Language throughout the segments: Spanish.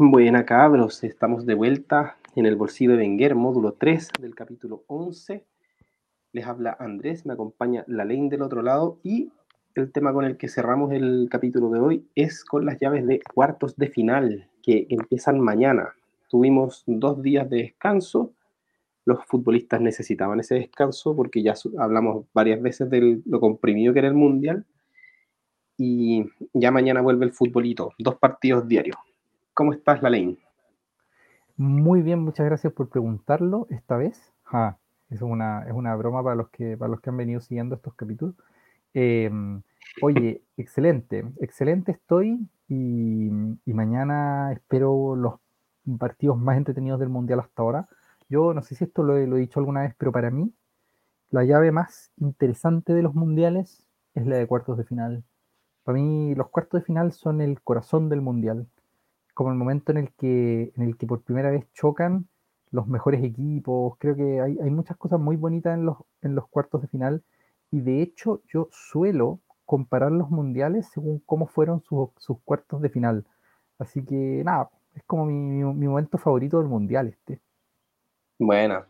Buena cabros, estamos de vuelta en el bolsillo de Wenger, módulo 3 del capítulo 11. Les habla Andrés, me acompaña la ley del otro lado y el tema con el que cerramos el capítulo de hoy es con las llaves de cuartos de final que empiezan mañana. Tuvimos dos días de descanso, los futbolistas necesitaban ese descanso porque ya hablamos varias veces de lo comprimido que era el Mundial y ya mañana vuelve el futbolito, dos partidos diarios. ¿Cómo estás, Lalain? Muy bien, muchas gracias por preguntarlo esta vez. Ah, es una, es una broma para los, que, para los que han venido siguiendo estos capítulos. Em, oye, excelente, excelente estoy y, mañana espero los partidos más entretenidos del Mundial hasta ahora. Yo no sé si esto lo he, lo he dicho alguna vez, pero para mí la llave más interesante de los Mundiales es la de cuartos de final. Para mí los cuartos de final son el corazón del Mundial como el momento en el que, en el que por primera vez chocan los mejores equipos. Creo que hay, muchas cosas muy bonitas en los, en los cuartos de final. Y de hecho, yo suelo comparar los mundiales según cómo fueron sus cuartos de final. Así que nada, es como mi, momento favorito del mundial este. Buena.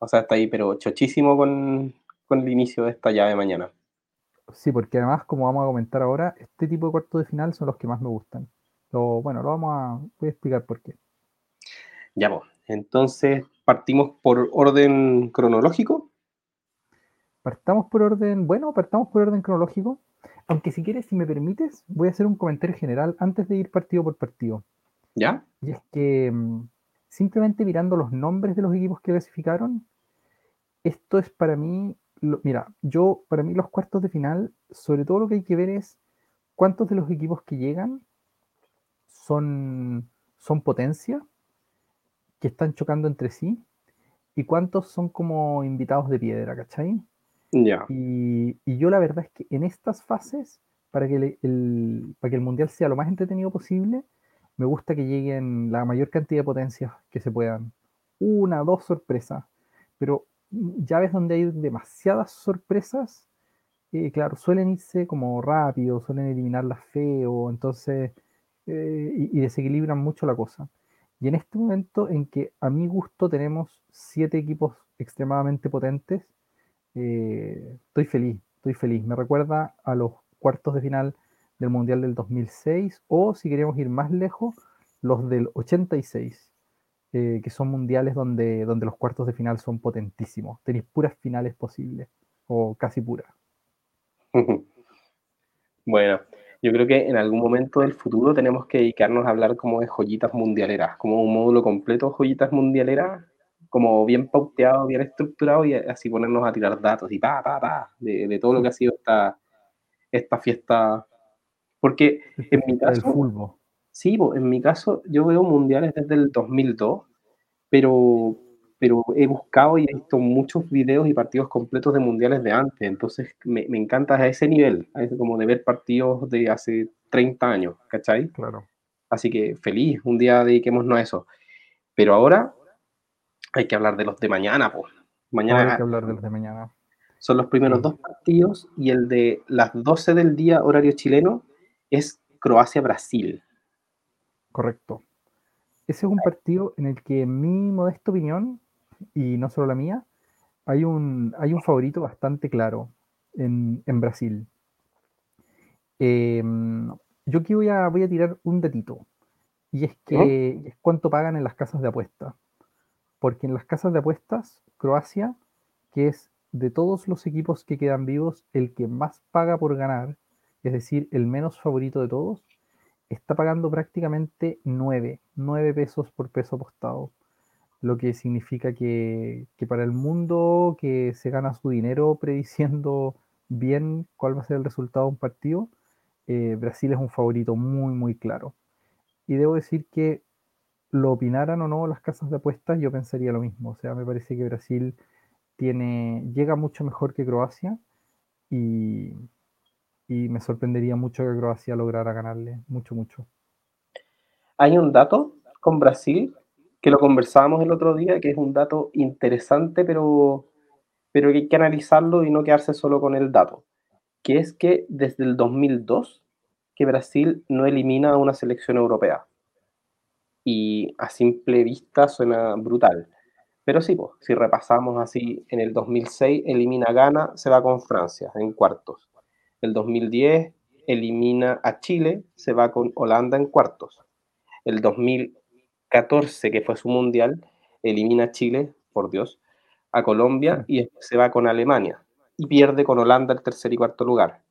O sea, está ahí, pero chochísimo con, con el inicio de esta llave mañana. Sí, porque además, como vamos a comentar ahora, este tipo de cuartos de final son los que más me gustan bueno, lo vamos a, voy a explicar por qué. Ya, pues, entonces partimos por orden cronológico. Partamos por orden, bueno, partamos por orden cronológico. Aunque si quieres, si me permites, voy a hacer un comentario general antes de ir partido por partido. ¿Ya? Y es que mm, simplemente mirando los nombres de los equipos que clasificaron, esto es para mí, mira, yo, para mí los cuartos de final, sobre todo lo que hay que ver es cuántos de los equipos que llegan son, son potencia que están chocando entre sí y cuántos son como invitados de piedra, ¿cachai? Y, yo la verdad es que en estas fases, para que, el, para que el mundial sea lo más entretenido posible, me gusta que lleguen la mayor cantidad de potencias que se puedan. Una, dos sorpresas. Pero ya ves donde hay demasiadas sorpresas, eh, claro, suelen irse como rápido, suelen eliminarlas feo, entonces eh, y, desequilibran mucho la cosa. Y en este momento en que a mi gusto tenemos siete equipos extremadamente potentes, eh, estoy feliz, estoy feliz. Me recuerda a los cuartos de final del Mundial del 2006 o si queremos ir más lejos, los del 86, eh, que son mundiales donde, donde los cuartos de final son potentísimos. Tenéis puras finales posibles o casi puras. Bueno, yo creo que en algún momento del futuro tenemos que dedicarnos a hablar como de joyitas mundialeras, como un módulo completo de joyitas mundialeras, como bien pauteado, bien estructurado y así ponernos a tirar datos y pa, pa, pa, de, todo lo que ha sido esta, esta fiesta. Porque en mi caso... Sí, en mi caso yo veo mundiales desde el 2002, pero pero he buscado y he visto muchos videos y partidos completos de mundiales de antes, entonces me, me encanta a ese nivel, como de ver partidos de hace 30 años, ¿cachai? Claro. Así que feliz, un día dediquémonos a eso. Pero ahora hay que hablar de los de mañana, pues. Mañana hay que hablar de los de mañana. Son los primeros dos partidos y el de las 12 del día, horario chileno, es Croacia-Brasil. Correcto. Ese es un partido en el que, en mi modesta opinión, y no solo la mía, hay un, hay un favorito bastante claro en, Brasil. Em, yo aquí voy a, voy a tirar un datito, y es que es cuánto pagan en las casas de apuestas. Porque en las casas de apuestas, Croacia, que es de todos los equipos que quedan vivos, el que más paga por ganar, es decir, el menos favorito de todos, está pagando prácticamente 9, 9 pesos por peso apostado lo que significa que, para el mundo que se gana su dinero prediciendo bien cuál va a ser el resultado de un partido, eh, Brasil es un favorito muy, muy claro. Y debo decir que lo opinaran o no las casas de apuestas, yo pensaría lo mismo. O sea, me parece que Brasil tiene, llega mucho mejor que Croacia y, y me sorprendería mucho que Croacia lograra ganarle, mucho, mucho. Hay un dato con Brasil que lo conversábamos el otro día, que es un dato interesante, pero, pero que hay que analizarlo y no quedarse solo con el dato, que es que desde el 2002 que Brasil no elimina a una selección europea. Y a simple vista suena brutal. Pero sí, si repasamos así, en el 2006 elimina Ghana, se va con Francia en cuartos. El 2010 elimina a Chile, se va con Holanda en cuartos. El 2014, que fue su mundial, elimina a Chile, por Dios, a Colombia y se va con Alemania y pierde con Holanda el tercer y cuarto lugar.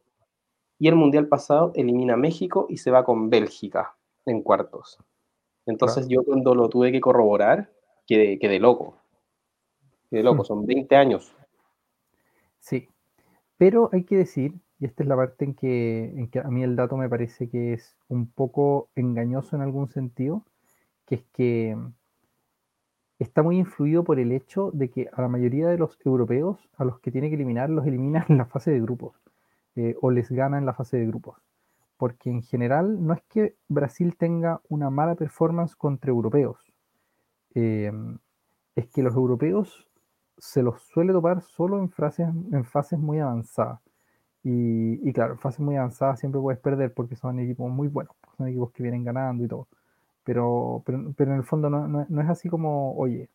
Y el mundial pasado elimina a México y se va con Bélgica en cuartos. Entonces yo cuando lo tuve que corroborar, quedé, quedé loco. Quedé loco, hmm. son 20 años. Sí, pero hay que decir, y esta es la parte en que, en que a mí el dato me parece que es un poco engañoso en algún sentido, que es que está muy influido por el hecho de que a la mayoría de los europeos, a los que tiene que eliminar, los elimina en la fase de grupos, eh, o les gana en la fase de grupos. Porque en general no es que Brasil tenga una mala performance contra europeos, eh, es que los europeos se los suele topar solo en, en fases muy avanzadas. Y, claro, en fases muy avanzadas siempre puedes perder porque son equipos muy buenos, son equipos que vienen ganando y todo. Pero, pero, en el fondo no, no, es así como, oye,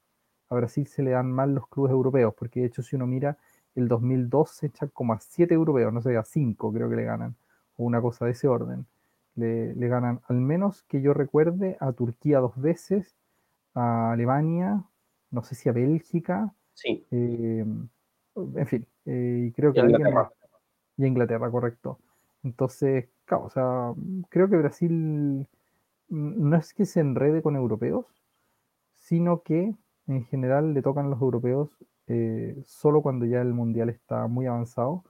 a Brasil se le dan mal los clubes europeos, porque de hecho si uno mira, el 2002 se echan como a 7 europeos, no sé, a 5 creo que le ganan, o una cosa de ese orden. Le, le ganan, al menos que yo recuerde, a Turquía dos veces, a Alemania, no sé si a Bélgica. Sí. Eh, en fin, eh, creo que... Inglaterra. Y Inglaterra, correcto. Entonces, claro, o sea, creo que Brasil no es que se enrede con europeos, sino que en general le tocan los europeos eh, solo cuando ya el mundial está muy avanzado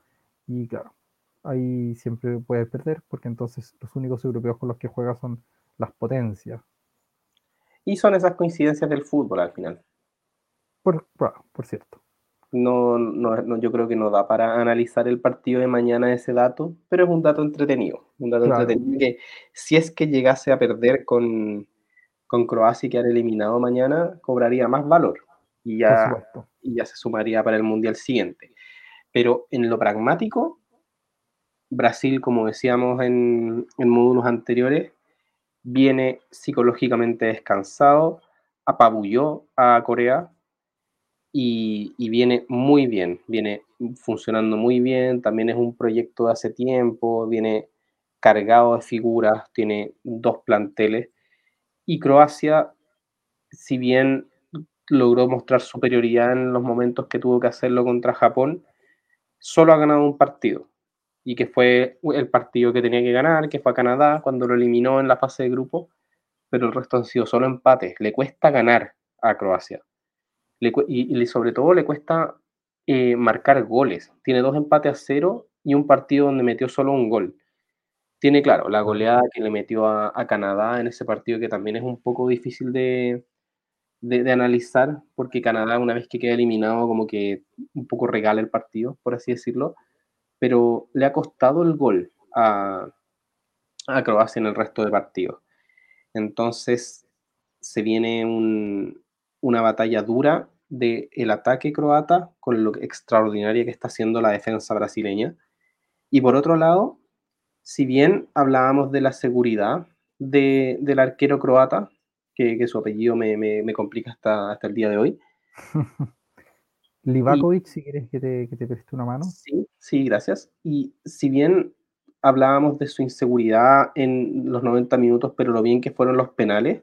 y claro, ahí siempre puede perder porque entonces los únicos europeos con los que juega son las potencias. Y son esas coincidencias del fútbol al final. Por, por cierto. No, no, yo creo que no da para analizar el partido de mañana ese dato, pero es un dato entretenido. Un dato entretenido que si es que llegase a perder con, con Croacia y quedar eliminado mañana, cobraría más valor y ya, y ya se sumaría para el Mundial siguiente. Pero en lo pragmático, Brasil, como decíamos en, en módulos anteriores, viene psicológicamente descansado, apabulló a Corea, y, viene muy bien, viene funcionando muy bien, también es un proyecto de hace tiempo, viene cargado de figuras, tiene dos planteles y Croacia, si bien logró mostrar superioridad en los momentos que tuvo que hacerlo contra Japón, solo ha ganado un partido y que fue el partido que tenía que ganar, que fue a Canadá cuando lo eliminó en la fase de grupo, pero el resto han sido solo empates. Le cuesta ganar a Croacia y, sobre todo le cuesta eh, marcar goles. Tiene dos empates a cero y un partido donde metió solo un gol. Tiene, claro, la goleada que le metió a, Canadá en ese partido que también es un poco difícil de, de, analizar, porque Canadá una vez que queda eliminado como que un poco regala el partido, por así decirlo, pero le ha costado el gol a, a Croacia en el resto de partidos. Entonces se viene un, una batalla dura del el ataque croata con lo extraordinaria que está haciendo la defensa brasileña. Y por otro lado, si bien hablábamos de la seguridad del arquero croata, que, su apellido me, complica hasta, hasta el día de hoy. Livakovic, si quieres que te, que te preste una mano. Sí, sí, gracias. Y si bien hablábamos de su inseguridad en los 90 minutos, pero lo bien que fueron los penales,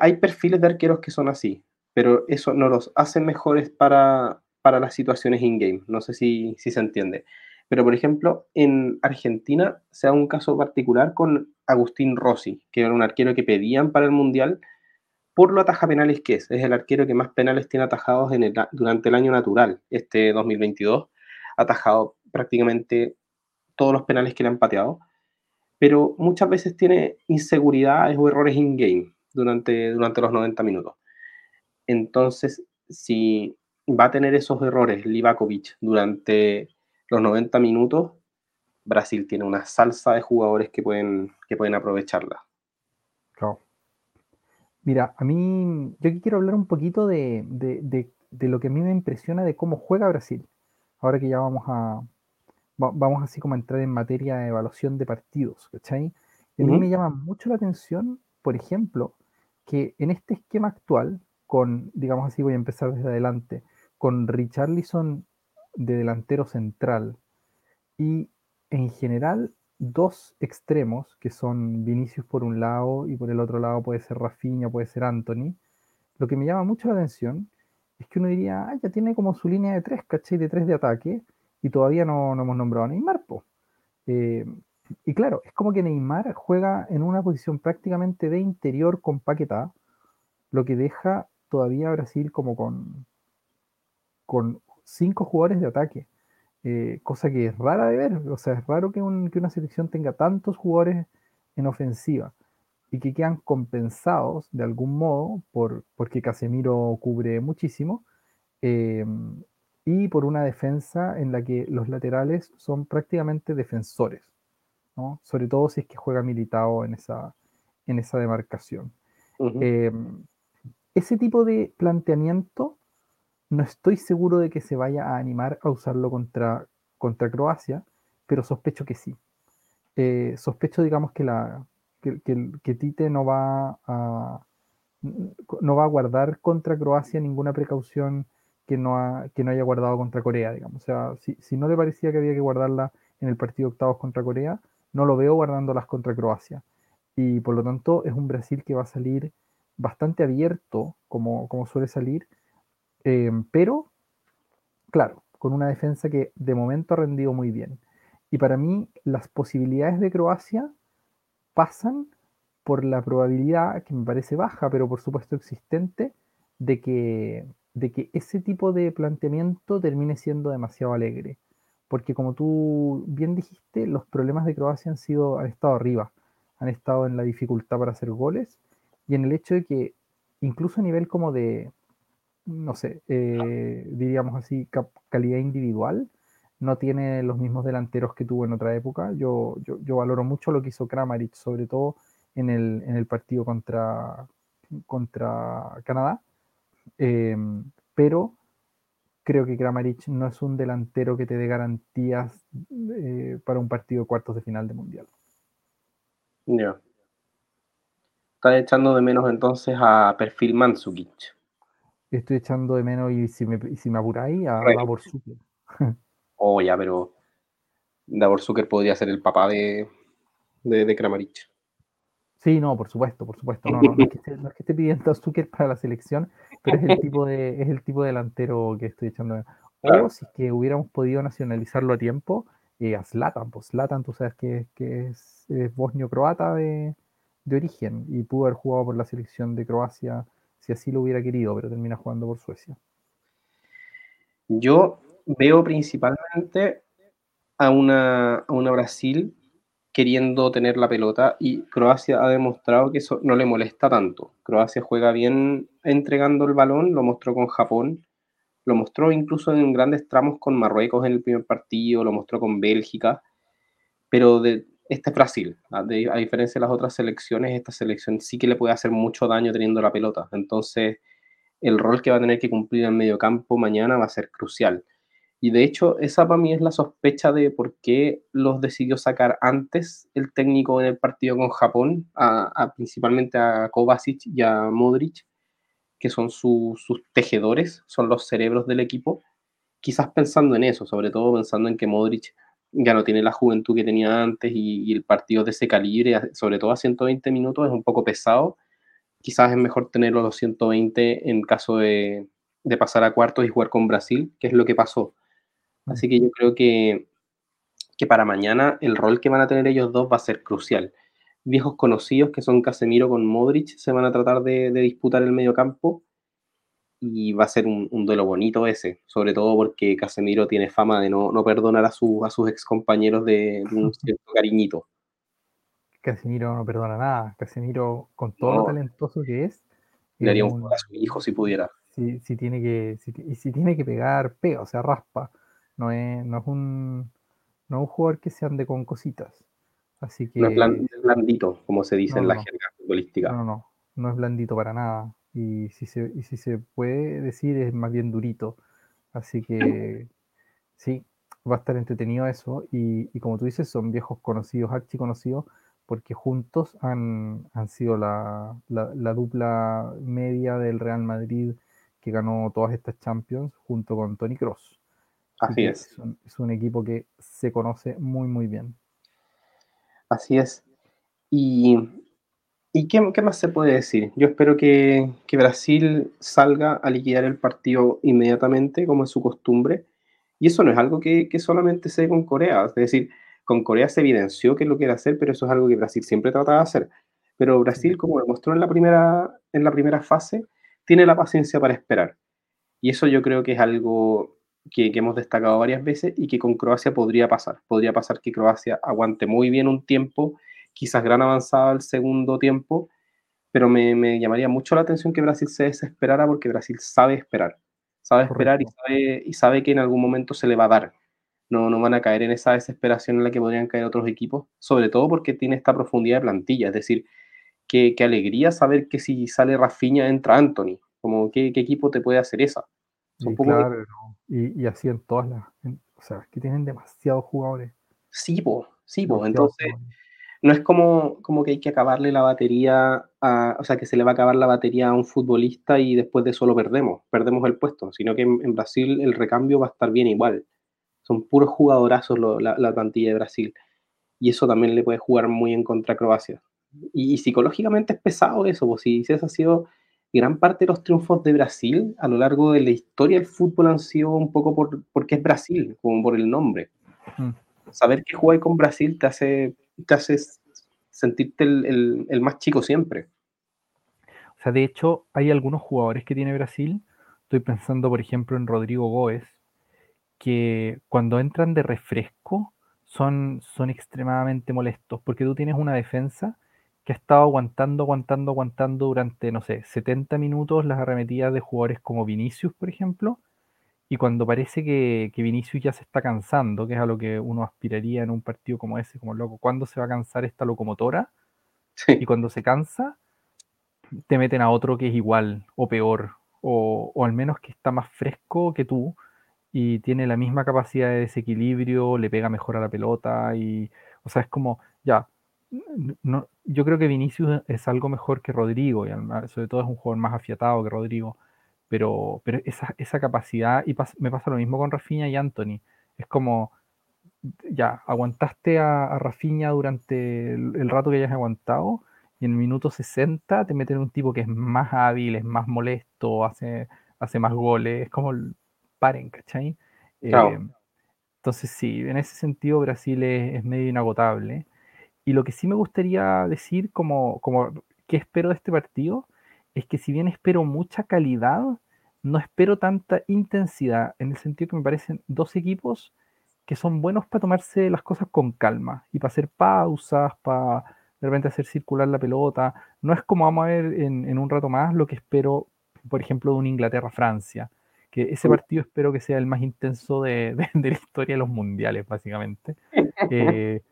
hay perfiles de arqueros que son así, pero eso no los hace mejores para, para las situaciones in-game. No sé si, si se entiende. Pero, por ejemplo, en Argentina se da un caso particular con Agustín Rossi, que era un arquero que pedían para el Mundial por lo ataja penales que es. Es el arquero que más penales tiene atajados durante el año natural, este 2022. Ha atajado prácticamente todos los penales que le han pateado, pero muchas veces tiene inseguridades o errores in-game durante, durante los 90 minutos. Entonces, si va a tener esos errores Livakovic durante los 90 minutos, Brasil tiene una salsa de jugadores que pueden, que pueden aprovecharla. Mira, a mí, yo aquí quiero hablar un poquito de, lo que a mí me impresiona de cómo juega Brasil. Ahora que ya vamos a, vamos así como a entrar en materia de evaluación de partidos, ¿cachai? Y a mí me llama mucho la atención, por ejemplo, que en este esquema actual, con, digamos así, voy a empezar desde adelante, con Richarlison de delantero central y en general dos extremos, que son Vinicius por un lado y por el otro lado puede ser Rafinha, puede ser Anthony, lo que me llama mucho la atención es que uno diría, ah, ya tiene como su línea de tres, ¿cachai? De tres de ataque, y todavía no, hemos nombrado a Neymar, eh, y claro, es como que Neymar juega en una posición prácticamente de interior con Paquetá, lo que deja todavía Brasil como con, con cinco jugadores de ataque. Eh, cosa que es rara de ver. O sea, es raro que, una selección tenga tantos jugadores en ofensiva y que quedan compensados de algún modo por, porque Casemiro cubre muchísimo eh, y por una defensa en la que los laterales son prácticamente defensores, sobre todo si es que juega militado en esa, en esa demarcación. Eh, ese tipo de planteamiento no estoy seguro de que se vaya a animar a usarlo contra, contra Croacia, pero sospecho que sí. Eh, sospecho, digamos, que, la, que, Tite no va, a, no va a guardar contra Croacia ninguna precaución que no, que no haya guardado contra Corea, digamos. O sea, si, si, no le parecía que había que guardarla en el partido octavos contra Corea, no lo veo guardándolas contra Croacia. Y por lo tanto es un Brasil que va a salir bastante abierto, como, como suele salir, Em, pero, claro, con una defensa que de momento ha rendido muy bien. Y para mí las posibilidades de Croacia pasan por la probabilidad, que me parece baja, pero por supuesto existente, de que, de que ese tipo de planteamiento termine siendo demasiado alegre. Porque como tú bien dijiste, los problemas de Croacia han, sido, han estado arriba, han estado en la dificultad para hacer goles y en el hecho de que incluso a nivel como de, no sé, eh, diríamos así, calidad individual, no tiene los mismos delanteros que tuvo en otra época. Yo, yo, valoro mucho lo que hizo Kramaric, sobre todo en el, en el partido contra, contra Canadá. Em, pero creo que Kramaric no es un delantero que te dé garantías eh, para un partido de cuartos de final de mundial. Ya. Está echando de menos entonces a perfil Mansukic estoy echando de menos y si me, si me apuráis a Davor Zucker. oh, ya, pero Davor Zucker podría ser el papá de, de, Kramaric. Sí, no, por supuesto, por supuesto. No, no, es, que esté, pidiendo a Zucker para la selección, pero es el tipo de, es el tipo de delantero que estoy echando de menos. O si es que hubiéramos podido nacionalizarlo a tiempo, eh, a Zlatan, pues Zlatan, tú sabes que, que es, bosnio-croata de, de origen y pudo haber jugado por la selección de Croacia si así lo hubiera querido, pero termina jugando por Suecia. Yo veo principalmente a una, a una Brasil queriendo tener la pelota y Croacia ha demostrado que eso no le molesta tanto. Croacia juega bien entregando el balón, lo mostró con Japón, lo mostró incluso en grandes tramos con Marruecos en el primer partido, lo mostró con Bélgica, pero de, este es Brasil. A, diferencia de las otras selecciones, esta selección sí que le puede hacer mucho daño teniendo la pelota. Entonces, el rol que va a tener que cumplir en medio campo mañana va a ser crucial. Y de hecho, esa para mí es la sospecha de por qué los decidió sacar antes el técnico en el partido con Japón, principalmente a Kovacic y a Modric, que son sus tejedores, son los cerebros del equipo. Quizás pensando en eso, sobre todo pensando en que Modric ya no tiene la juventud que tenía antes y, el partido de ese calibre, sobre todo a 120 minutos, es un poco pesado. Quizás es mejor tenerlo a los 120 en caso de, pasar a cuartos y jugar con Brasil, que es lo que pasó. Mm. Así que yo creo que, que para mañana el rol que van a tener ellos dos va a ser crucial. Viejos conocidos que son Casemiro con Modric se van a tratar de, de disputar el medio campo y va a ser un, duelo bonito ese, sobre todo porque Casemiro tiene fama de no, perdonar a, a sus ex compañeros de, un cierto cariñito. Casemiro no perdona nada, Casemiro con todo lo talentoso que es. Le haría un, a su hijo si pudiera. Si, si tiene que, si, y si tiene que pegar, pega, o sea, raspa. No es, no es un no es un jugador que se ande con cositas. Así que. No es blandito, como se dice en la jerga futbolística. No, no, no es blandito para nada y si se, y si se puede decir es más bien durito. Así que sí, va a estar entretenido eso. Y, como tú dices, son viejos conocidos, archiconocidos, porque juntos han, han sido la, la, dupla media del Real Madrid que ganó todas estas Champions junto con Tony Cross. Así es. Es un, equipo que se conoce muy, muy bien. Así es. ¿Y, y qué, más se puede decir? Yo espero que, que, Brasil salga a liquidar el partido inmediatamente, como es su costumbre. Y eso no es algo que, que solamente se ve con Corea. Es decir, con Corea se evidenció que lo quiere hacer, pero eso es algo que Brasil siempre trata de hacer. Pero Brasil, como demostró en la primera, en la primera fase, tiene la paciencia para esperar. Y eso yo creo que es algo que, hemos destacado varias veces y que con Croacia podría pasar. Podría pasar que Croacia aguante muy bien un tiempo, quizás gran avanzada el segundo tiempo, pero me, llamaría mucho la atención que Brasil se desesperara porque Brasil sabe esperar. Sabe esperar y sabe, y sabe que en algún momento se le va a dar. No, no van a caer en esa desesperación en la que podrían caer otros equipos, sobre todo porque tiene esta profundidad de plantilla. Es decir, qué, alegría saber que si sale Rafinha entra Anthony. Como, ¿qué, ¿qué, equipo te puede hacer esa? claro, y, así en todas las. o sea, es que tienen demasiados jugadores. Sí, po, sí, po. Entonces, no es como, como que hay que acabarle la batería, a, o sea, que se le va a acabar la batería a un futbolista y después de eso lo perdemos, perdemos el puesto, sino que en, Brasil el recambio va a estar bien igual. Son puros jugadorazos la, la, plantilla de Brasil. Y eso también le puede jugar muy en contra a Croacia. Y, psicológicamente es pesado eso, pues si, eso ha sido gran parte de los triunfos de Brasil a lo largo de la historia del fútbol han sido un poco por, porque es Brasil, como por el nombre. Mm. Saber que jugáis con Brasil te hace, te hace sentirte el, el, más chico siempre. O sea, de hecho, hay algunos jugadores que tiene Brasil. Estoy pensando, por ejemplo, en Rodrigo Góez, que cuando entran de refresco son, son extremadamente molestos, porque tú tienes una defensa que ha estado aguantando, aguantando, aguantando durante, no sé, 70 minutos las arremetidas de jugadores como Vinicius, por ejemplo, y cuando parece que, Vinicius ya se está cansando, que es a lo que uno aspiraría en un partido como ese, como loco, ¿cuándo se va a cansar esta locomotora? Y cuando se cansa, te meten a otro que es igual o peor, o, o al menos que está más fresco que tú y tiene la misma capacidad de desequilibrio, le pega mejor a la pelota y, o sea, es como, ya, no, yo creo que Vinicius es algo mejor que Rodrigo, y sobre todo es un jugador más afiatado que Rodrigo, pero, pero esa, esa capacidad, y me pasa lo mismo con Rafinha y Anthony, es como, ya, aguantaste a, a Rafinha durante el, rato que hayas aguantado, y en el minuto 60 te meten un tipo que es más hábil, es más molesto, hace, hace más goles, es como, paren, ¿cachai? Eh, entonces sí, en ese sentido Brasil es, es medio inagotable. Y lo que sí me gustaría decir como, como qué espero de este partido es que si bien espero mucha calidad, no espero tanta intensidad, en el sentido que me parecen dos equipos que son buenos para tomarse las cosas con calma y para hacer pausas, para de repente hacer circular la pelota. No es como vamos a ver en, un rato más lo que espero, por ejemplo, de un Inglaterra-Francia, que ese partido espero que sea el más intenso de, la historia de los mundiales, básicamente. Eh,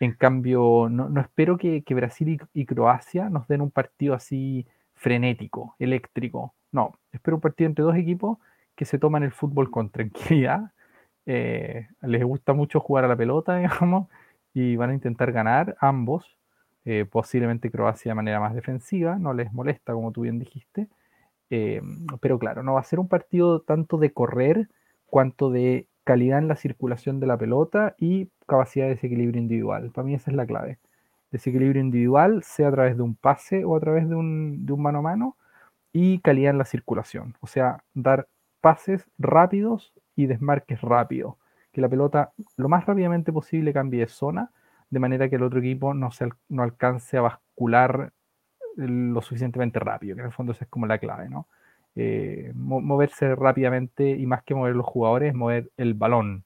en cambio, no, espero que, Brasil y, Croacia nos den un partido así frenético, eléctrico. No, espero un partido entre dos equipos que se toman el fútbol con tranquilidad. Eh, les gusta mucho jugar a la pelota, digamos, y van a intentar ganar ambos. Eh, posiblemente Croacia de manera más defensiva, no les molesta, como tú bien dijiste. Eh, pero claro, no va a ser un partido tanto de correr cuanto de calidad en la circulación de la pelota y capacidad de desequilibrio individual. Para mí esa es la clave. Desequilibrio individual, sea a través de un pase o a través de un, mano a mano, y calidad en la circulación. O sea, dar pases rápidos y desmarques rápidos. Que la pelota lo más rápidamente posible cambie de zona, de manera que el otro equipo no, se, no alcance a bascular lo suficientemente rápido, que en el fondo esa es como la clave, ¿no? Eh, moverse rápidamente y más que mover los jugadores, mover el balón.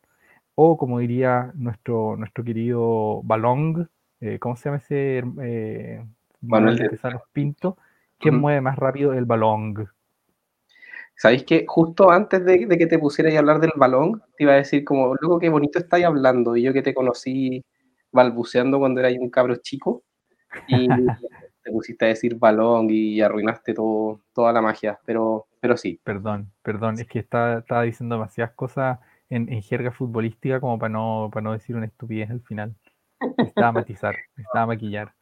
O como diría nuestro, nuestro querido Balong, eh, ¿cómo se llama ese eh, Manuel de Tesanos Pinto? ¿Quién mueve más rápido el balón? ¿Sabéis que justo antes de, que te pusieras a hablar del balón, te iba a decir como, luego qué bonito estáis hablando, y yo que te conocí balbuceando cuando eras un cabro chico, y te pusiste a decir balón y arruinaste todo, toda la magia, pero, pero sí. Perdón, perdón, es que estaba, estaba diciendo demasiadas cosas en, jerga futbolística como para no, para no decir una estupidez al final. Estaba matizar, estaba maquillar.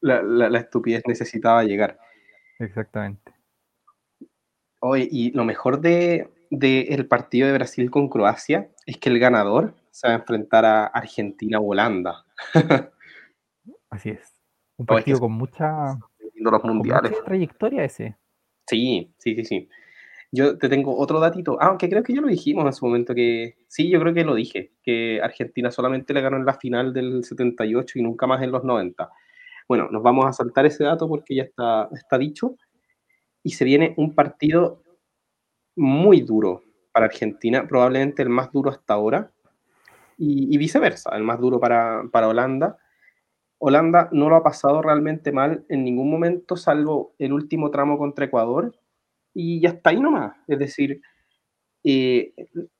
La, la, estupidez necesitaba llegar. Exactamente. Oye, y lo mejor de, el partido de Brasil con Croacia es que el ganador se va a enfrentar a Argentina o Holanda. Así es. Un partido con mucha, los mundiales. trayectoria ese. Sí, sí, sí, sí. Yo te tengo otro datito, aunque creo que ya lo dijimos en su momento, que sí, yo creo que lo dije, que Argentina solamente le ganó en la final del 78 y nunca más en los 90. Bueno, nos vamos a saltar ese dato porque ya está, está dicho. Y se viene un partido muy duro para Argentina, probablemente el más duro hasta ahora, y, viceversa, el más duro para, para Holanda. Holanda no lo ha pasado realmente mal en ningún momento, salvo el último tramo contra Ecuador, y ya está ahí nomás. Es decir, eh,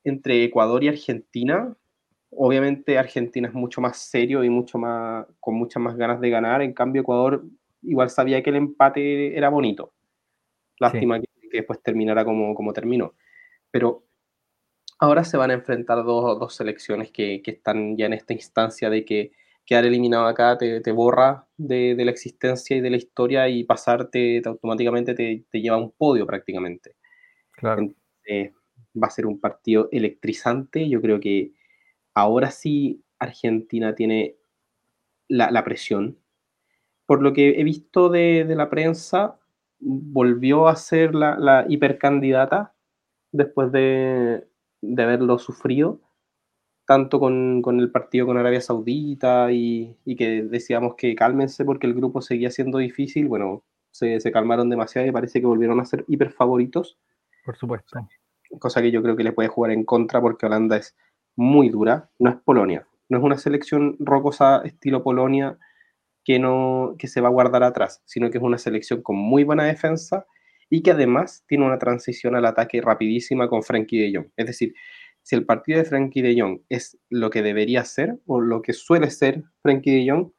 entre Ecuador y Argentina, obviamente Argentina es mucho más serio y mucho más, con muchas más ganas de ganar, en cambio Ecuador igual sabía que el empate era bonito. Lástima que, después terminara como, como terminó. Pero ahora se van a enfrentar dos, dos selecciones que, que, están ya en esta instancia de que quedar eliminado acá te, te borra de, de, la existencia y de la historia y pasarte automáticamente te, te, lleva a un podio prácticamente. Claro. va a ser un partido electrizante. Yo creo que ahora sí Argentina tiene la, la presión. Por lo que he visto de, de la prensa, volvió a ser la, la hipercandidata después de, de, haberlo sufrido, tanto con, con, el partido con Arabia Saudita y, y, que decíamos que cálmense porque el grupo seguía siendo difícil, bueno, se, se calmaron demasiado y parece que volvieron a ser hiper favoritos. Por supuesto. Cosa que yo creo que le puede jugar en contra porque Holanda es muy dura, no es Polonia, no es una selección rocosa estilo Polonia que, no, que se va a guardar atrás, sino que es una selección con muy buena defensa y que además tiene una transición al ataque rapidísima con Frankie de Jong. Es decir, si el partido de Frankie de Jong es lo que debería ser o lo que suele ser Frankie de Jong,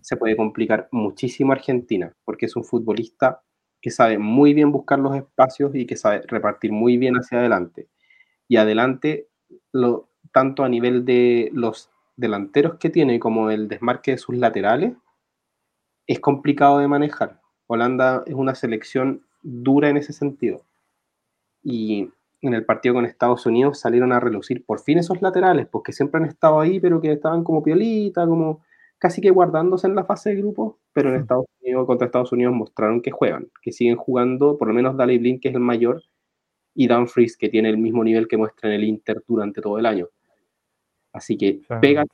se puede complicar muchísimo Argentina, porque es un futbolista que sabe muy bien buscar los espacios y que sabe repartir muy bien hacia adelante. Y adelante, tanto a nivel de los delanteros que tiene como el desmarque de sus laterales, es complicado de manejar. Holanda es una selección dura en ese sentido. Y en el partido con Estados Unidos salieron a relucir por fin esos laterales, porque siempre han estado ahí, pero que estaban como piolita, como casi que guardándose en la fase de grupo, pero en Estados Unidos, contra Estados Unidos mostraron que juegan, que siguen jugando, por lo menos Dali Blink, que es el mayor, y Dumfries, que tiene el mismo nivel que muestra en el Inter durante todo el año. Así que pega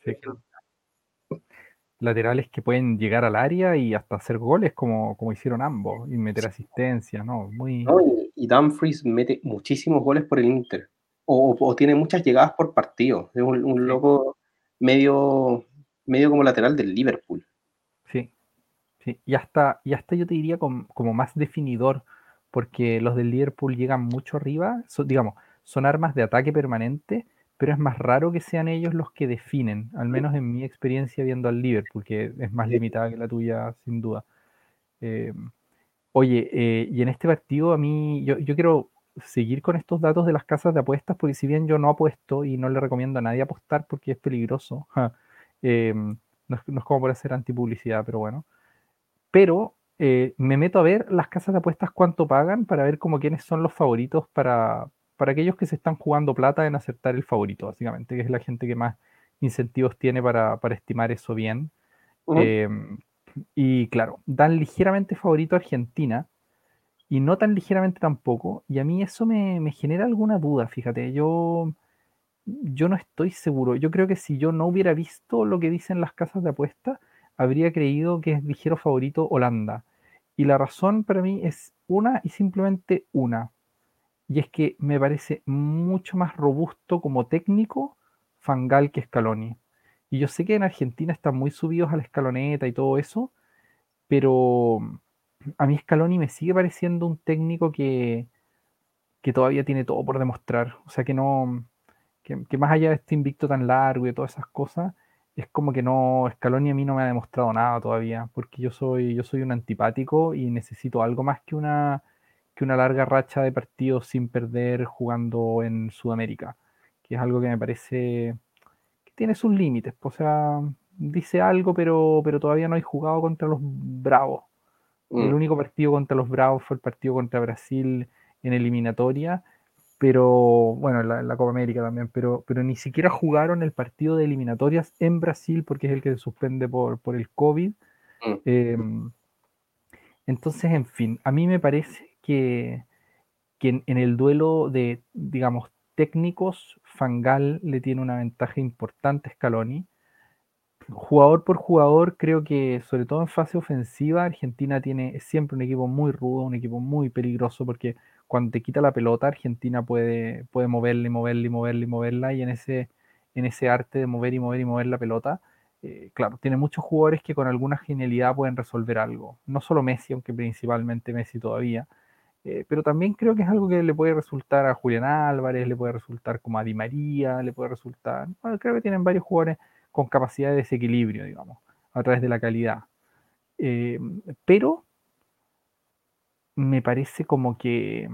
laterales que pueden llegar al área y hasta hacer goles como, como hicieron ambos y meter asistencia, ¿no? Muy... y, Dumfries mete muchísimos goles por el Inter o, tiene muchas llegadas por partido. Es un, loco medio, medio como lateral del Liverpool. Sí, sí. Y hasta, y hasta yo te diría como, como más definidor porque los del Liverpool llegan mucho arriba, digamos, son armas de ataque permanente pero es más raro que sean ellos los que definen, al menos en mi experiencia viendo al Liverpool, que es más limitada que la tuya, sin duda. Eh, oye, eh, y en este partido a mí, yo, quiero seguir con estos datos de las casas de apuestas, porque si bien yo no apuesto y no le recomiendo a nadie apostar porque es peligroso, eh, no, es, como por hacer antipublicidad, pero bueno. Pero me meto a ver las casas de apuestas cuánto pagan para ver como quiénes son los favoritos para, para aquellos que se están jugando plata en aceptar el favorito, básicamente, que es la gente que más incentivos tiene para, estimar eso bien. Em, y claro, dan ligeramente favorito a Argentina y no tan ligeramente tampoco. Y a mí eso me, genera alguna duda, fíjate, yo, yo no estoy seguro. Yo creo que si yo no hubiera visto lo que dicen las casas de apuesta, habría creído que es ligero favorito Holanda. Y la razón para mí es una y simplemente una y es que me parece mucho más robusto como técnico Fangal que Scaloni. Y yo sé que en Argentina están muy subidos a la escaloneta y todo eso, pero a mí Scaloni me sigue pareciendo un técnico que, que todavía tiene todo por demostrar. O sea que no, que, que, más allá de este invicto tan largo y todas esas cosas, es como que no, Scaloni a mí no me ha demostrado nada todavía, porque yo soy, yo soy un antipático y necesito algo más que una una larga racha de partidos sin perder jugando en Sudamérica. que es algo que me parece que tiene sus límites. O sea, dice algo, pero, pero todavía no hay jugado contra los Bravos. El mm. único partido contra los Bravos fue el partido contra Brasil en eliminatoria, pero bueno, en la, Copa América también, pero, pero ni siquiera jugaron el partido de eliminatorias en Brasil porque es el que se suspende por, por el COVID. Mm. Em, entonces, en fin, a mí me parece que, que en, el duelo de, digamos, técnicos, Fangal le tiene una ventaja importante a Scaloni jugador por jugador, creo que sobre todo en fase ofensiva, Argentina tiene siempre un equipo muy rudo, un equipo muy peligroso, porque cuando te quita la pelota, Argentina puede, puede moverla y moverla y moverla y moverla, y en ese, en ese arte de mover y mover y mover la pelota, eh, claro, tiene muchos jugadores que con alguna genialidad pueden resolver algo. No solo Messi, aunque principalmente Messi todavía, eh, pero también creo que es algo que le puede resultar a Julián Álvarez, le puede resultar como a Di María, le puede resultar, bueno, creo que tienen varios jugadores con capacidad de desequilibrio, digamos, a través de la calidad. Eh, pero me parece como que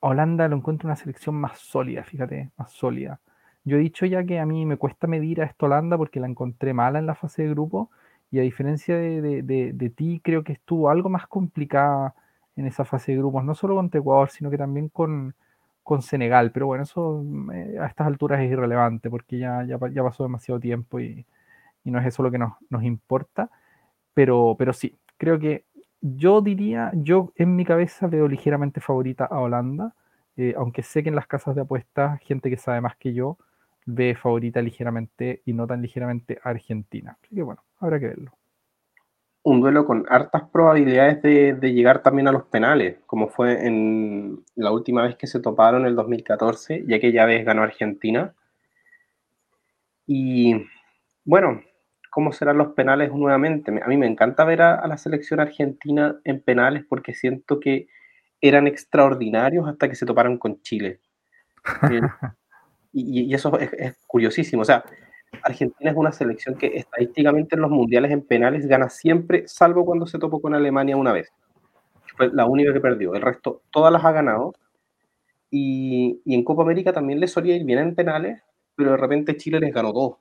Holanda lo encuentra una selección más sólida, fíjate, más sólida. Yo he dicho ya que a mí me cuesta medir a esta Holanda porque la encontré mala en la fase de grupo y a diferencia de, ti, creo que estuvo algo más complicada en esa fase de grupos, no solo contra Ecuador, sino que también con, con Senegal, pero bueno, eso eh, a estas alturas es irrelevante porque ya, ya, pasó demasiado tiempo y, no es eso lo que nos, importa, pero, pero sí, creo que yo diría, yo en mi cabeza veo ligeramente favorita a Holanda, eh, aunque sé que en las casas de apuestas, gente que sabe más que yo, ve favorita ligeramente y no tan ligeramente a Argentina. Así que bueno, habrá que verlo un duelo con hartas probabilidades de, llegar también a los penales, como fue en la última vez que se toparon en el 2014, ya que ya vez ganó Argentina. Y bueno, ¿cómo serán los penales nuevamente? A mí me encanta ver a, la selección argentina en penales porque siento que eran extraordinarios hasta que se toparon con Chile. y, eso es, es, curiosísimo. O sea, Argentina es una selección que estadísticamente en los mundiales en penales gana siempre, salvo cuando se topó con Alemania una vez. Fue la única que perdió. El resto, todas las ha ganado. Y, en Copa América también les solía ir bien en penales, pero de repente Chile les ganó dos.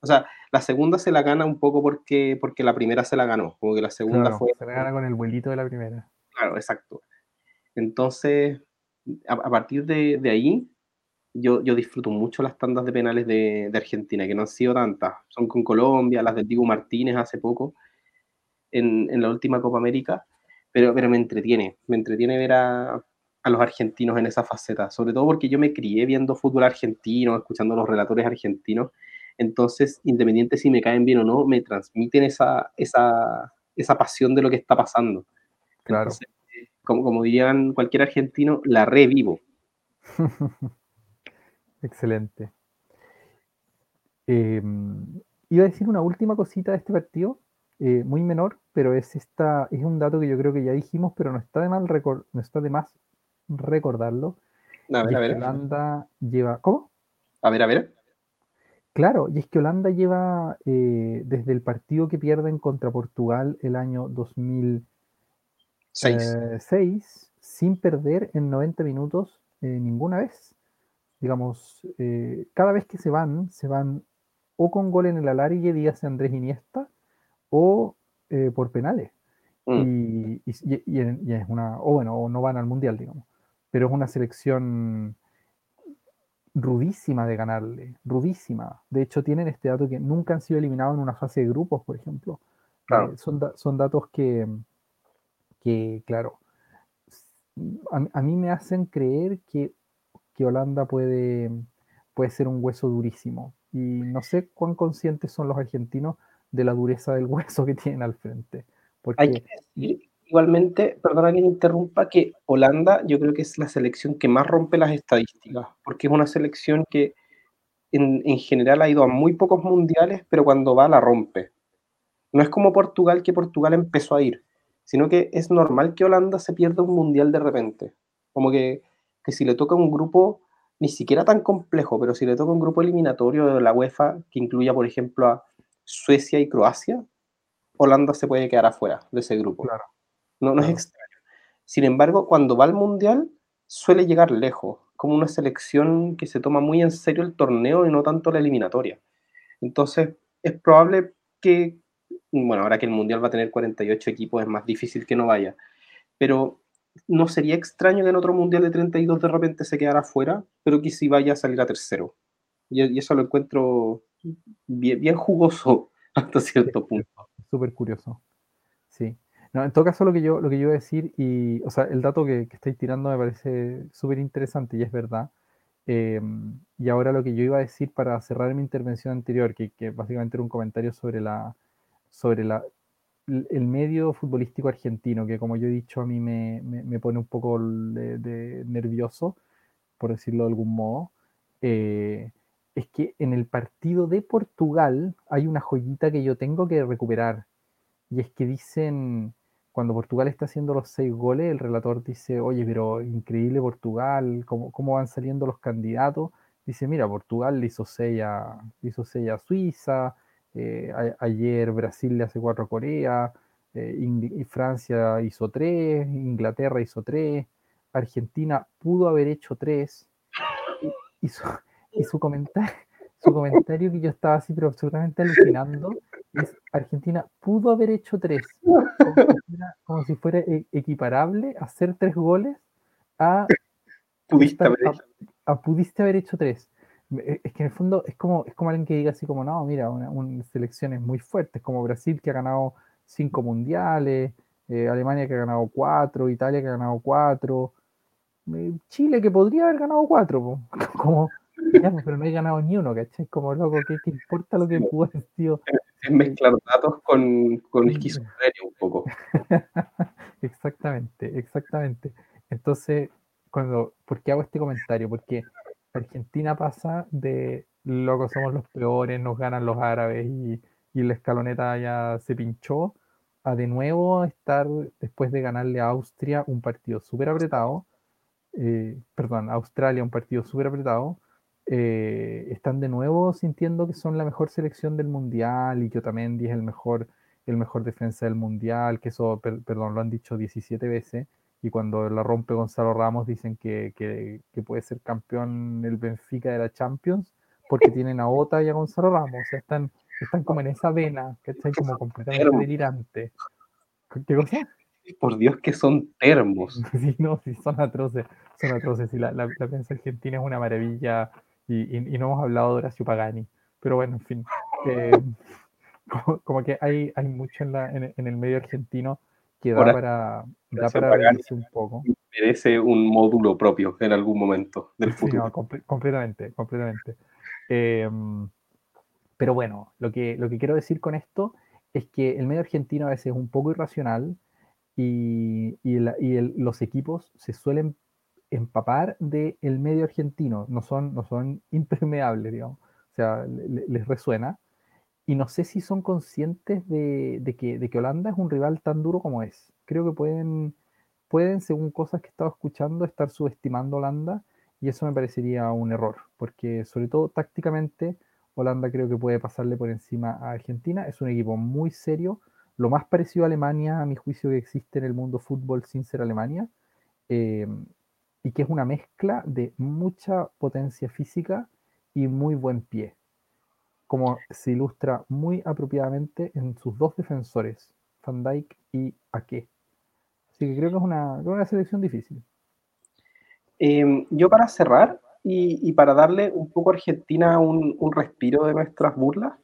O sea, la segunda se la gana un poco porque, porque la primera se la ganó. Como que la segunda fue. Se la gana con el vuelito de la primera. Claro, exacto. Entonces, a, partir de, de ahí, yo, yo disfruto mucho las tandas de penales de, de, Argentina, que no han sido tantas. Son con Colombia, las de Diego Martínez hace poco, en, en, la última Copa América, pero, pero me entretiene, me entretiene ver a, a, los argentinos en esa faceta, sobre todo porque yo me crié viendo fútbol argentino, escuchando los relatores argentinos, entonces, independiente si me caen bien o no, me transmiten esa, esa, esa pasión de lo que está pasando. Claro. como, como dirían cualquier argentino, la revivo. Excelente. Em, iba a decir una última cosita de este partido, eh, muy menor, pero es esta, es un dato que yo creo que ya dijimos, pero no está de mal no está de más recordarlo. A ver, a ver. Holanda lleva. ¿Cómo? A ver, a ver. Claro, y es que Holanda lleva eh, desde el partido que pierden contra Portugal el año 2006 eh, sin perder en 90 minutos ninguna vez digamos, eh, cada vez que se van, se van o con gol en el alargue, dígase Andrés Iniesta, o eh, por penales. Mm. Y, es una, o bueno, o no van al mundial, digamos. Pero es una selección rudísima de ganarle, rudísima. De hecho, tienen este dato que nunca han sido eliminados en una fase de grupos, por ejemplo. Eh, son, son, datos que, que claro, a, mí me hacen creer que que Holanda puede, puede ser un hueso durísimo. Y no sé cuán conscientes son los argentinos de la dureza del hueso que tienen al frente. Porque... Hay que decir, igualmente, perdona que interrumpa, que Holanda yo creo que es la selección que más rompe las estadísticas, porque es una selección que en, en general ha ido a muy pocos mundiales, pero cuando va la rompe. No es como Portugal, que Portugal empezó a ir, sino que es normal que Holanda se pierda un mundial de repente. Como que que si le toca un grupo ni siquiera tan complejo, pero si le toca un grupo eliminatorio de la UEFA que incluya, por ejemplo, a Suecia y Croacia, Holanda se puede quedar afuera de ese grupo. No, no es extraño. Sin embargo, cuando va al Mundial, suele llegar lejos. como una selección que se toma muy en serio el torneo y no tanto la eliminatoria. Entonces, es probable que, bueno, ahora que el Mundial va a tener 48 equipos, es más difícil que no vaya, pero no sería extraño que en otro Mundial de 32 de repente se quedara fuera, pero que sí vaya a salir a tercero. Y, eso lo encuentro bien, bien jugoso hasta cierto punto. Súper curioso. Sí. No, en todo caso, lo que yo, lo que yo iba a decir, y, o sea, el dato que, que estáis tirando me parece súper interesante y es verdad. Em, y ahora lo que yo iba a decir para cerrar mi intervención anterior, que, que básicamente era un comentario sobre, la, sobre la, el medio futbolístico argentino, que como yo he dicho, a mí me, me, pone un poco de, nervioso, por decirlo de algún modo, eh, es que en el partido de Portugal hay una joyita que yo tengo que recuperar. Y es que dicen, cuando Portugal está haciendo los seis goles, el relator dice, oye, pero increíble Portugal, cómo, cómo van saliendo los candidatos. Dice, mira, Portugal le hizo seis a, hizo seis a Suiza, eh, ayer Brasil le hace cuatro a Corea, eh, Francia hizo tres, Inglaterra hizo tres, Argentina pudo haber hecho tres. Y, su, y su, comentario, su comentario que yo estaba así, pero absolutamente alucinando, es Argentina pudo haber hecho tres. Como si fuera, e, equiparable hacer tres goles a pudiste haber hecho tres. Eh, es que en el fondo es como, es como alguien que diga así como, no, mira, una, selecciones muy fuertes, como Brasil que ha ganado cinco mundiales, eh, Alemania que ha ganado cuatro, Italia que ha ganado cuatro, eh, Chile que podría haber ganado cuatro, como, pero no hay ganado ni uno, ¿cachai? Como loco, ¿qué, qué importa lo que pudo haber sido? Es mezclar datos con, con esquizofrenia un poco. exactamente, exactamente. Entonces, cuando, ¿por qué hago este comentario? Porque Argentina pasa de loco, somos los peores, nos ganan los árabes y, la escaloneta ya se pinchó, a de nuevo estar después de ganarle a Austria un partido súper apretado, eh, perdón, Australia un partido súper apretado, eh, están de nuevo sintiendo que son la mejor selección del mundial y que Otamendi es el mejor, el mejor defensa del mundial, que eso, perdón, lo han dicho 17 veces y cuando la rompe Gonzalo Ramos dicen que, puede ser campeón el Benfica de la Champions porque tienen a Ota y a Gonzalo Ramos, o sea, están, están como en esa vena, que está como completamente delirante. ¿Qué cosa? Por Dios que son termos. Sí, no, sí, son atroces, son atroces, y la, la, prensa argentina es una maravilla, y, no hemos hablado de Horacio Pagani, pero bueno, en fin, eh, como, que hay, hay mucho en, la, en el medio argentino que da para, da para un poco. Merece un módulo propio en algún momento del futuro. completamente, completamente. Em, pero bueno, lo que, lo que quiero decir con esto es que el medio argentino a veces es un poco irracional y, y, los equipos se suelen empapar del medio argentino, no son, no son impermeables, digamos. O sea, les resuena y no sé si son conscientes de, que, Holanda es un rival tan duro como es. Creo que pueden, pueden, según cosas que he estado escuchando, estar subestimando a Holanda y eso me parecería un error, porque sobre todo tácticamente Holanda creo que puede pasarle por encima a Argentina. Es un equipo muy serio, lo más parecido a Alemania, a mi juicio, que existe en el mundo fútbol sin ser Alemania, eh, y que es una mezcla de mucha potencia física y muy buen pie como se ilustra muy apropiadamente en sus dos defensores, Van Dijk y Ake. Así que creo que es una, selección difícil. Em, yo para cerrar y, para darle un poco a Argentina un, respiro de nuestras burlas,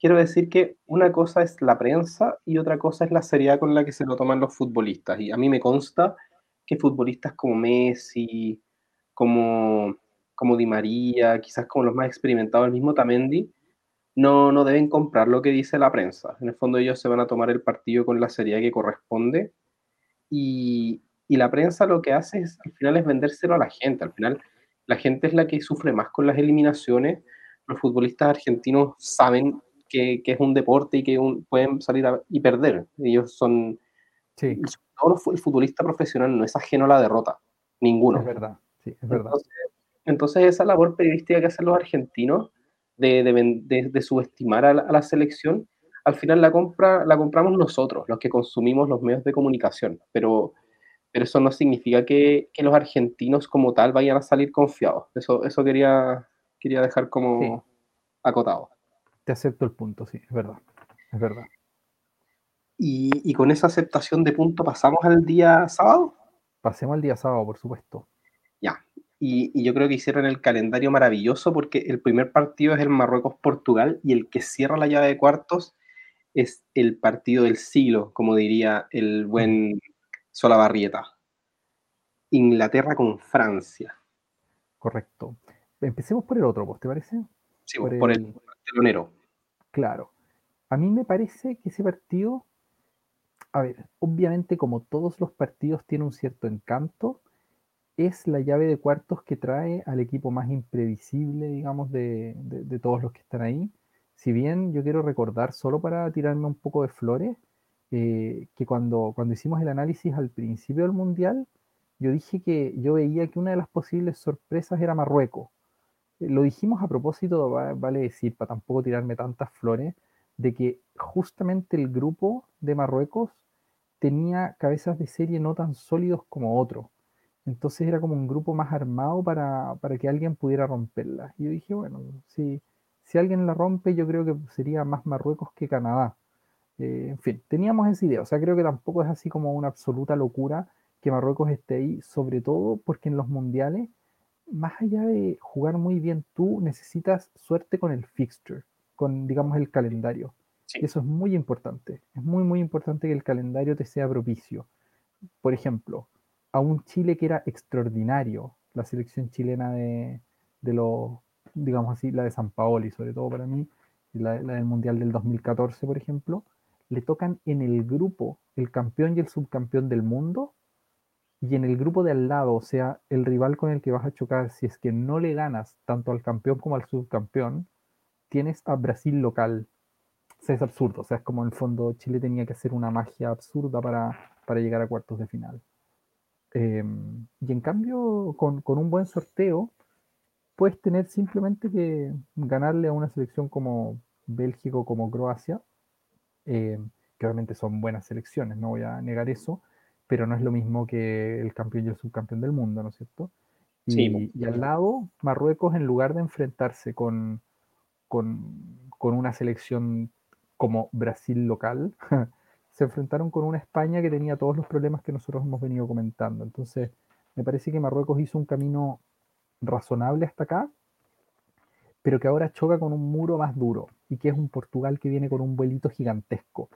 quiero decir que una cosa es la prensa y otra cosa es la seriedad con la que se lo toman los futbolistas. Y a mí me consta que futbolistas como Messi, como, como Di María, quizás como los más experimentados, el mismo Tamendi, no, no deben comprar lo que dice la prensa. En el fondo ellos se van a tomar el partido con la seriedad que corresponde y, la prensa lo que hace es, al final es vendérselo a la gente. Al final la gente es la que sufre más con las eliminaciones. Los futbolistas argentinos saben que, es un deporte y que pueden salir y perder. Ellos son... Sí. el futbolista profesional no es ajeno a la derrota. Ninguno. Es verdad, sí, es verdad. Entonces, entonces esa labor periodística que hacen los argentinos de, subestimar a la, selección, al final la, compra, la compramos nosotros, los que consumimos los medios de comunicación. Pero, pero eso no significa que, los argentinos como tal vayan a salir confiados. Eso, eso quería, quería dejar como acotado. Te acepto el punto, sí, es verdad. Es verdad. Y, con esa aceptación de punto pasamos al día sábado. Pasemos al día sábado, por supuesto. Y, yo creo que hicieron el calendario maravilloso porque el primer partido es el Marruecos-Portugal y el que cierra la llave de cuartos es el partido del siglo, como diría el buen Solabarrieta. Inglaterra con Francia. Correcto. Empecemos por el otro, ¿te parece? Sí, por, el, el telonero. Claro. A mí me parece que ese partido, a ver, obviamente como todos los partidos tiene un cierto encanto, es la llave de cuartos que trae al equipo más imprevisible, digamos, de, todos los que están ahí. Si bien yo quiero recordar, solo para tirarme un poco de flores, eh, que cuando, cuando hicimos el análisis al principio del Mundial, yo dije que yo veía que una de las posibles sorpresas era Marruecos. Eh, lo dijimos a propósito, vale decir, para tampoco tirarme tantas flores, de que justamente el grupo de Marruecos tenía cabezas de serie no tan sólidos como otros. Entonces era como un grupo más armado para, que alguien pudiera romperla. Y yo dije, bueno, si, si alguien la rompe, yo creo que sería más Marruecos que Canadá. Eh, en fin, teníamos esa idea. O sea, creo que tampoco es así como una absoluta locura que Marruecos esté ahí, sobre todo porque en los mundiales, más allá de jugar muy bien tú, necesitas suerte con el fixture, con, digamos, el calendario. Y eso es muy importante. Es muy, muy importante que el calendario te sea propicio. Por ejemplo, a un Chile que era extraordinario, la selección chilena de, los, digamos así, la de San Paolo y sobre todo para mí, la, del Mundial del 2014, por ejemplo, le tocan en el grupo el campeón y el subcampeón del mundo y en el grupo de al lado, o sea, el rival con el que vas a chocar, si es que no le ganas tanto al campeón como al subcampeón, tienes a Brasil local. O sea, es absurdo, o sea, es como en el fondo Chile tenía que hacer una magia absurda para llegar a cuartos de final. Em, y en cambio, con, un buen sorteo, puedes tener simplemente que ganarle a una selección como Bélgica o como Croacia, em, que obviamente son buenas selecciones, no voy a negar eso, pero no es lo mismo que el campeón y el subcampeón del mundo, ¿no es cierto? Y, y al lado, Marruecos, en lugar de enfrentarse con, con, con una selección como Brasil local, se enfrentaron con una España que tenía todos los problemas que nosotros hemos venido comentando. Entonces, me parece que Marruecos hizo un camino razonable hasta acá, pero que ahora choca con un muro más duro, y que es un Portugal que viene con un vuelito gigantesco.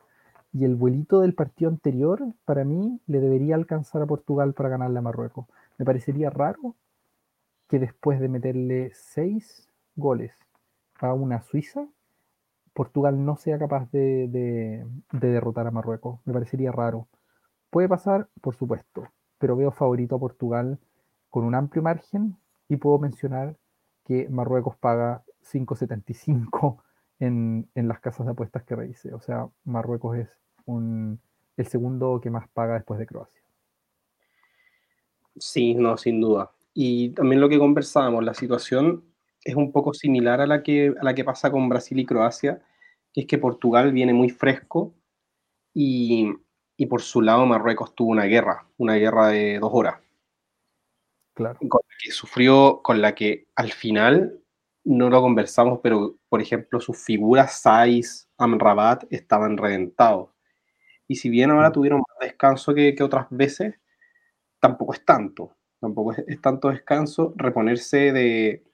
Y el vuelito del partido anterior, para mí, le debería alcanzar a Portugal para ganarle a Marruecos. Me parecería raro que después de meterle seis goles a una Suiza, Portugal no sea capaz de, derrotar a Marruecos. Me parecería raro. Puede pasar, por supuesto, pero veo favorito a Portugal con un amplio margen y puedo mencionar que Marruecos paga 5.75 en, en las casas de apuestas que revisé. O sea, Marruecos es el segundo que más paga después de Croacia. Sí, no, sin duda. Y también lo que conversábamos, la situación es un poco similar a la que, a la que pasa con Brasil y Croacia, que es que Portugal viene muy fresco y, por su lado Marruecos tuvo una guerra, una guerra de dos horas. Claro. Con la que sufrió, con la que al final no lo conversamos, pero por ejemplo sus figuras Saiz, Amrabat estaban reventados. Y si bien ahora tuvieron más descanso que, que otras veces, tampoco es tanto. Tampoco es tanto descanso reponerse de,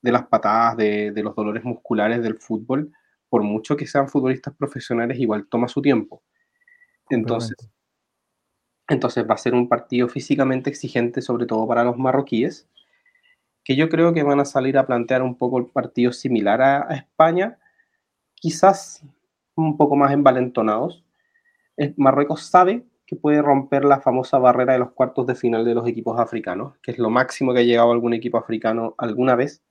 de las patadas, de, los dolores musculares del fútbol, por mucho que sean futbolistas profesionales, igual toma su tiempo. Entonces, entonces va a ser un partido físicamente exigente, sobre todo para los marroquíes, que yo creo que van a salir a plantear un poco el partido similar a, España, quizás un poco más envalentonados. Marruecos sabe que puede romper la famosa barrera de los cuartos de final de los equipos africanos, que es lo máximo que ha llegado algún equipo africano alguna vez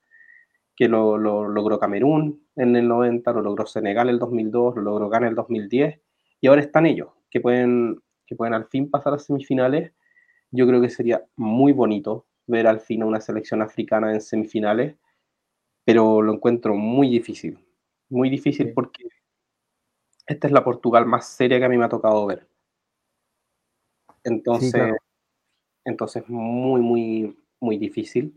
que lo, logró Camerún en el 90, lo logró Senegal en el 2002, lo logró Ghana en el 2010, y ahora están ellos, que pueden, que pueden al fin pasar a semifinales. Yo creo que sería muy bonito ver al fin a una selección africana en semifinales, pero lo encuentro muy difícil, muy difícil porque esta es la Portugal más seria que a mí me ha tocado ver. Entonces, entonces muy, muy, muy difícil.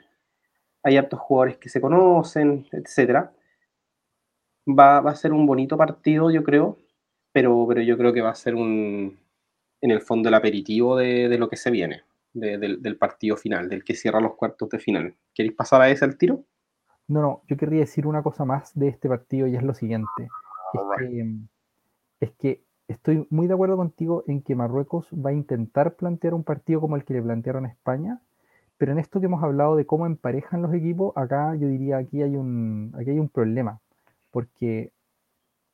Hay hartos jugadores que se conocen, etc. Va, a ser un bonito partido, yo creo, pero, pero yo creo que va a ser un, en el fondo, el aperitivo de, lo que se viene, del, partido final, del que cierra los cuartos de final. ¿Queréis pasar a ese al tiro? No, no, yo querría decir una cosa más de este partido y es lo siguiente. es que estoy muy de acuerdo contigo en que Marruecos va a intentar plantear un partido como el que le plantearon a España, pero en esto que hemos hablado de cómo emparejan los equipos, acá yo diría aquí hay un, aquí hay un problema, porque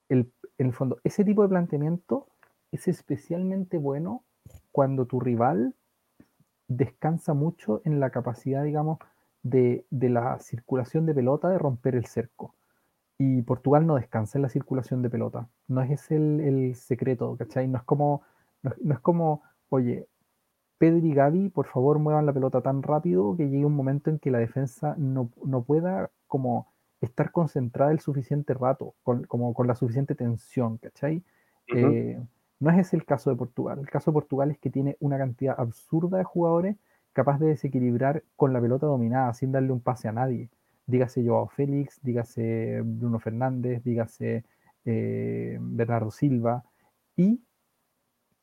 el, en el fondo ese tipo de planteamiento es especialmente bueno cuando tu rival descansa mucho en la capacidad, digamos, de, de la circulación de pelota, de romper el cerco y Portugal no descansa en la circulación de pelota. No es ese el, secreto, ¿cachai? No es como, no, es como, oye, Pedri y Gaby, por favor, muevan la pelota tan rápido que llegue un momento en que la defensa no, pueda como estar concentrada el suficiente rato, con, como con la suficiente tensión, ¿cachai? Eh, no es ese el caso de Portugal. El caso de Portugal es que tiene una cantidad absurda de jugadores capaz de desequilibrar con la pelota dominada, sin darle un pase a nadie dígase Joao Félix, dígase Bruno Fernández, dígase eh, Bernardo Silva, y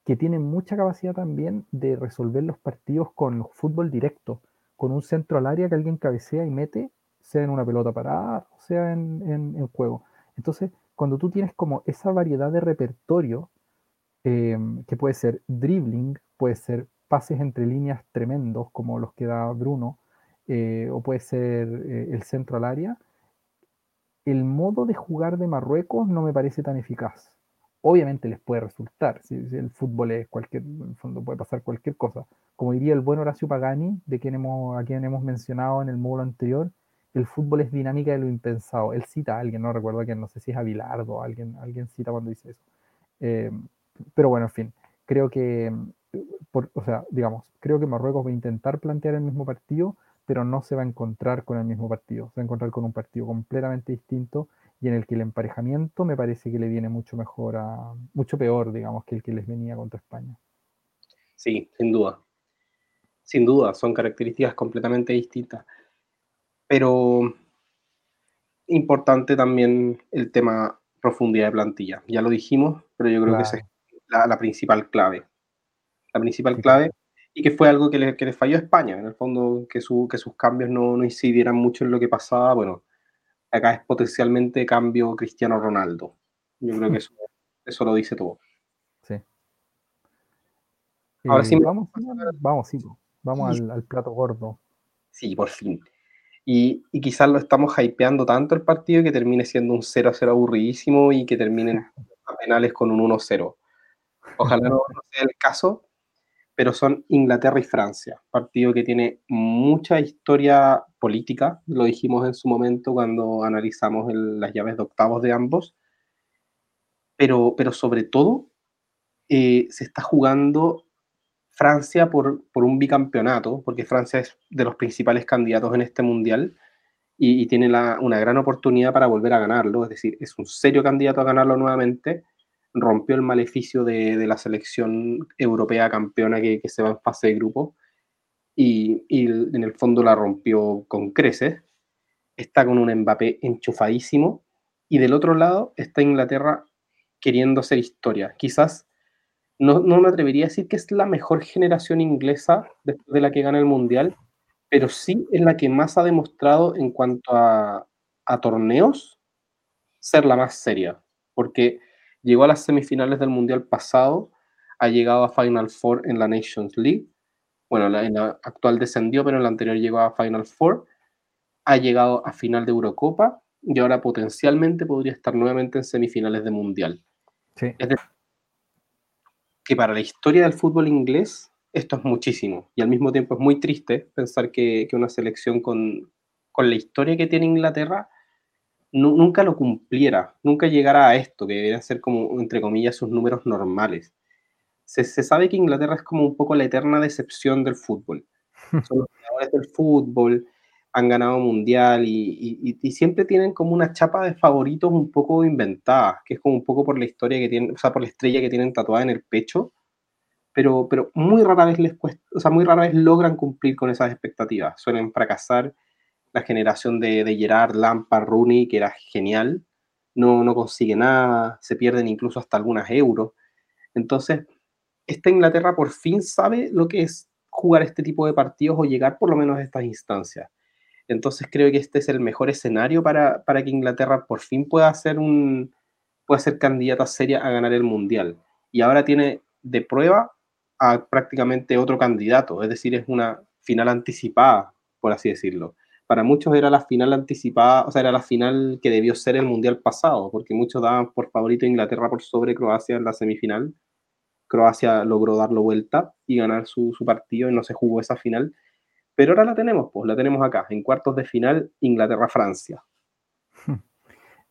que tienen mucha capacidad también de resolver los partidos con fútbol directo, con un centro al área que alguien cabecea y mete, sea en una pelota parada sea en, juego. Entonces, cuando tú tienes como esa variedad de repertorio, eh, que puede ser dribbling, puede ser pases entre líneas tremendos como los que da Bruno, eh, o puede ser eh, el centro al área, el modo de jugar de Marruecos no me parece tan eficaz. Obviamente les puede resultar, si, el fútbol es cualquier, en el fondo puede pasar cualquier cosa. Como diría el buen Horacio Pagani, de quien hemos, a quien hemos mencionado en el módulo anterior, el fútbol es dinámica de lo impensado. Él cita a alguien, no recuerdo a quién, no sé si es Avilardo, alguien, alguien cita cuando dice eso. Eh, pero bueno, en fin, creo que, o sea, digamos, creo que Marruecos va a intentar plantear el mismo partido, pero no se va a encontrar con el mismo partido, se va a encontrar con un partido completamente distinto y en el que el emparejamiento me parece que le viene mucho mejor a, mucho peor, digamos, que el que les venía contra España. Sí, sin duda. Sin duda, son características completamente distintas. Pero importante también el tema profundidad de plantilla. Ya lo dijimos, pero yo creo que esa es la, principal clave. La principal clave y que fue algo que le, que falló a España, en el fondo, que, su, que sus cambios no, no, incidieran mucho en lo que pasaba. Bueno, acá es potencialmente cambio Cristiano Ronaldo. Yo creo que eso, eso lo dice todo. Sí. Ahora sí, vamos, vamos, sí, vamos al, al, plato gordo. Sí, por fin. Y, y, quizás lo estamos hypeando tanto el partido que termine siendo un 0-0 aburridísimo y que terminen a penales con un 1-0. Ojalá no sea el caso, pero son Inglaterra y Francia, partido que tiene mucha historia política, lo dijimos en su momento cuando analizamos las llaves de octavos de ambos, pero, pero sobre todo eh, se está jugando Francia por, por, un bicampeonato, porque Francia es de los principales candidatos en este mundial y, tiene una gran oportunidad para volver a ganarlo, es decir, es un serio candidato a ganarlo nuevamente rompió el maleficio de, la selección europea campeona que, se va en fase de grupo y, en el fondo la rompió con creces. Está con un Mbappé enchufadísimo y del otro lado está Inglaterra queriendo hacer historia. Quizás no, me atrevería a decir que es la mejor generación inglesa después de la que gana el Mundial, pero sí es la que más ha demostrado en cuanto a, a torneos ser la más seria. Porque Llegó a las semifinales del Mundial pasado, ha llegado a Final Four en la Nations League. Bueno, en la actual descendió, pero en la anterior llegó a Final Four. Ha llegado a final de Eurocopa y ahora potencialmente podría estar nuevamente en semifinales de Mundial. Sí. Es decir, que para la historia del fútbol inglés esto es muchísimo y al mismo tiempo es muy triste pensar que, que una selección con, con, la historia que tiene Inglaterra nunca lo cumpliera, nunca llegara a esto, que deberían ser como, entre comillas, sus números normales. Se, sabe que Inglaterra es como un poco la eterna decepción del fútbol. Son los jugadores del fútbol, han ganado mundial y, siempre tienen como una chapa de favoritos un poco inventada, que es como un poco por la historia que tienen, o sea, por la estrella que tienen tatuada en el pecho, pero, pero muy rara vez les cuesta, o sea, muy rara vez logran cumplir con esas expectativas. Suelen fracasar. La generación de, de Gerard, Lampard, Rooney, que era genial, no, no consigue nada, se pierden incluso hasta algunas euros. Entonces, esta Inglaterra por fin sabe lo que es jugar este tipo de partidos o llegar por lo menos a estas instancias. Entonces creo que este es el mejor escenario para, para que Inglaterra por fin pueda ser un pueda ser candidata seria a ganar el Mundial. Y ahora tiene de prueba a prácticamente otro candidato, es decir, es una final anticipada, por así decirlo. Para muchos era la final anticipada, o sea, era la final que debió ser el Mundial pasado, porque muchos daban por favorito a Inglaterra por sobre Croacia en la semifinal. Croacia logró darlo vuelta y ganar su, su partido y no se jugó esa final. Pero ahora la tenemos, pues la tenemos acá, en cuartos de final, Inglaterra-Francia.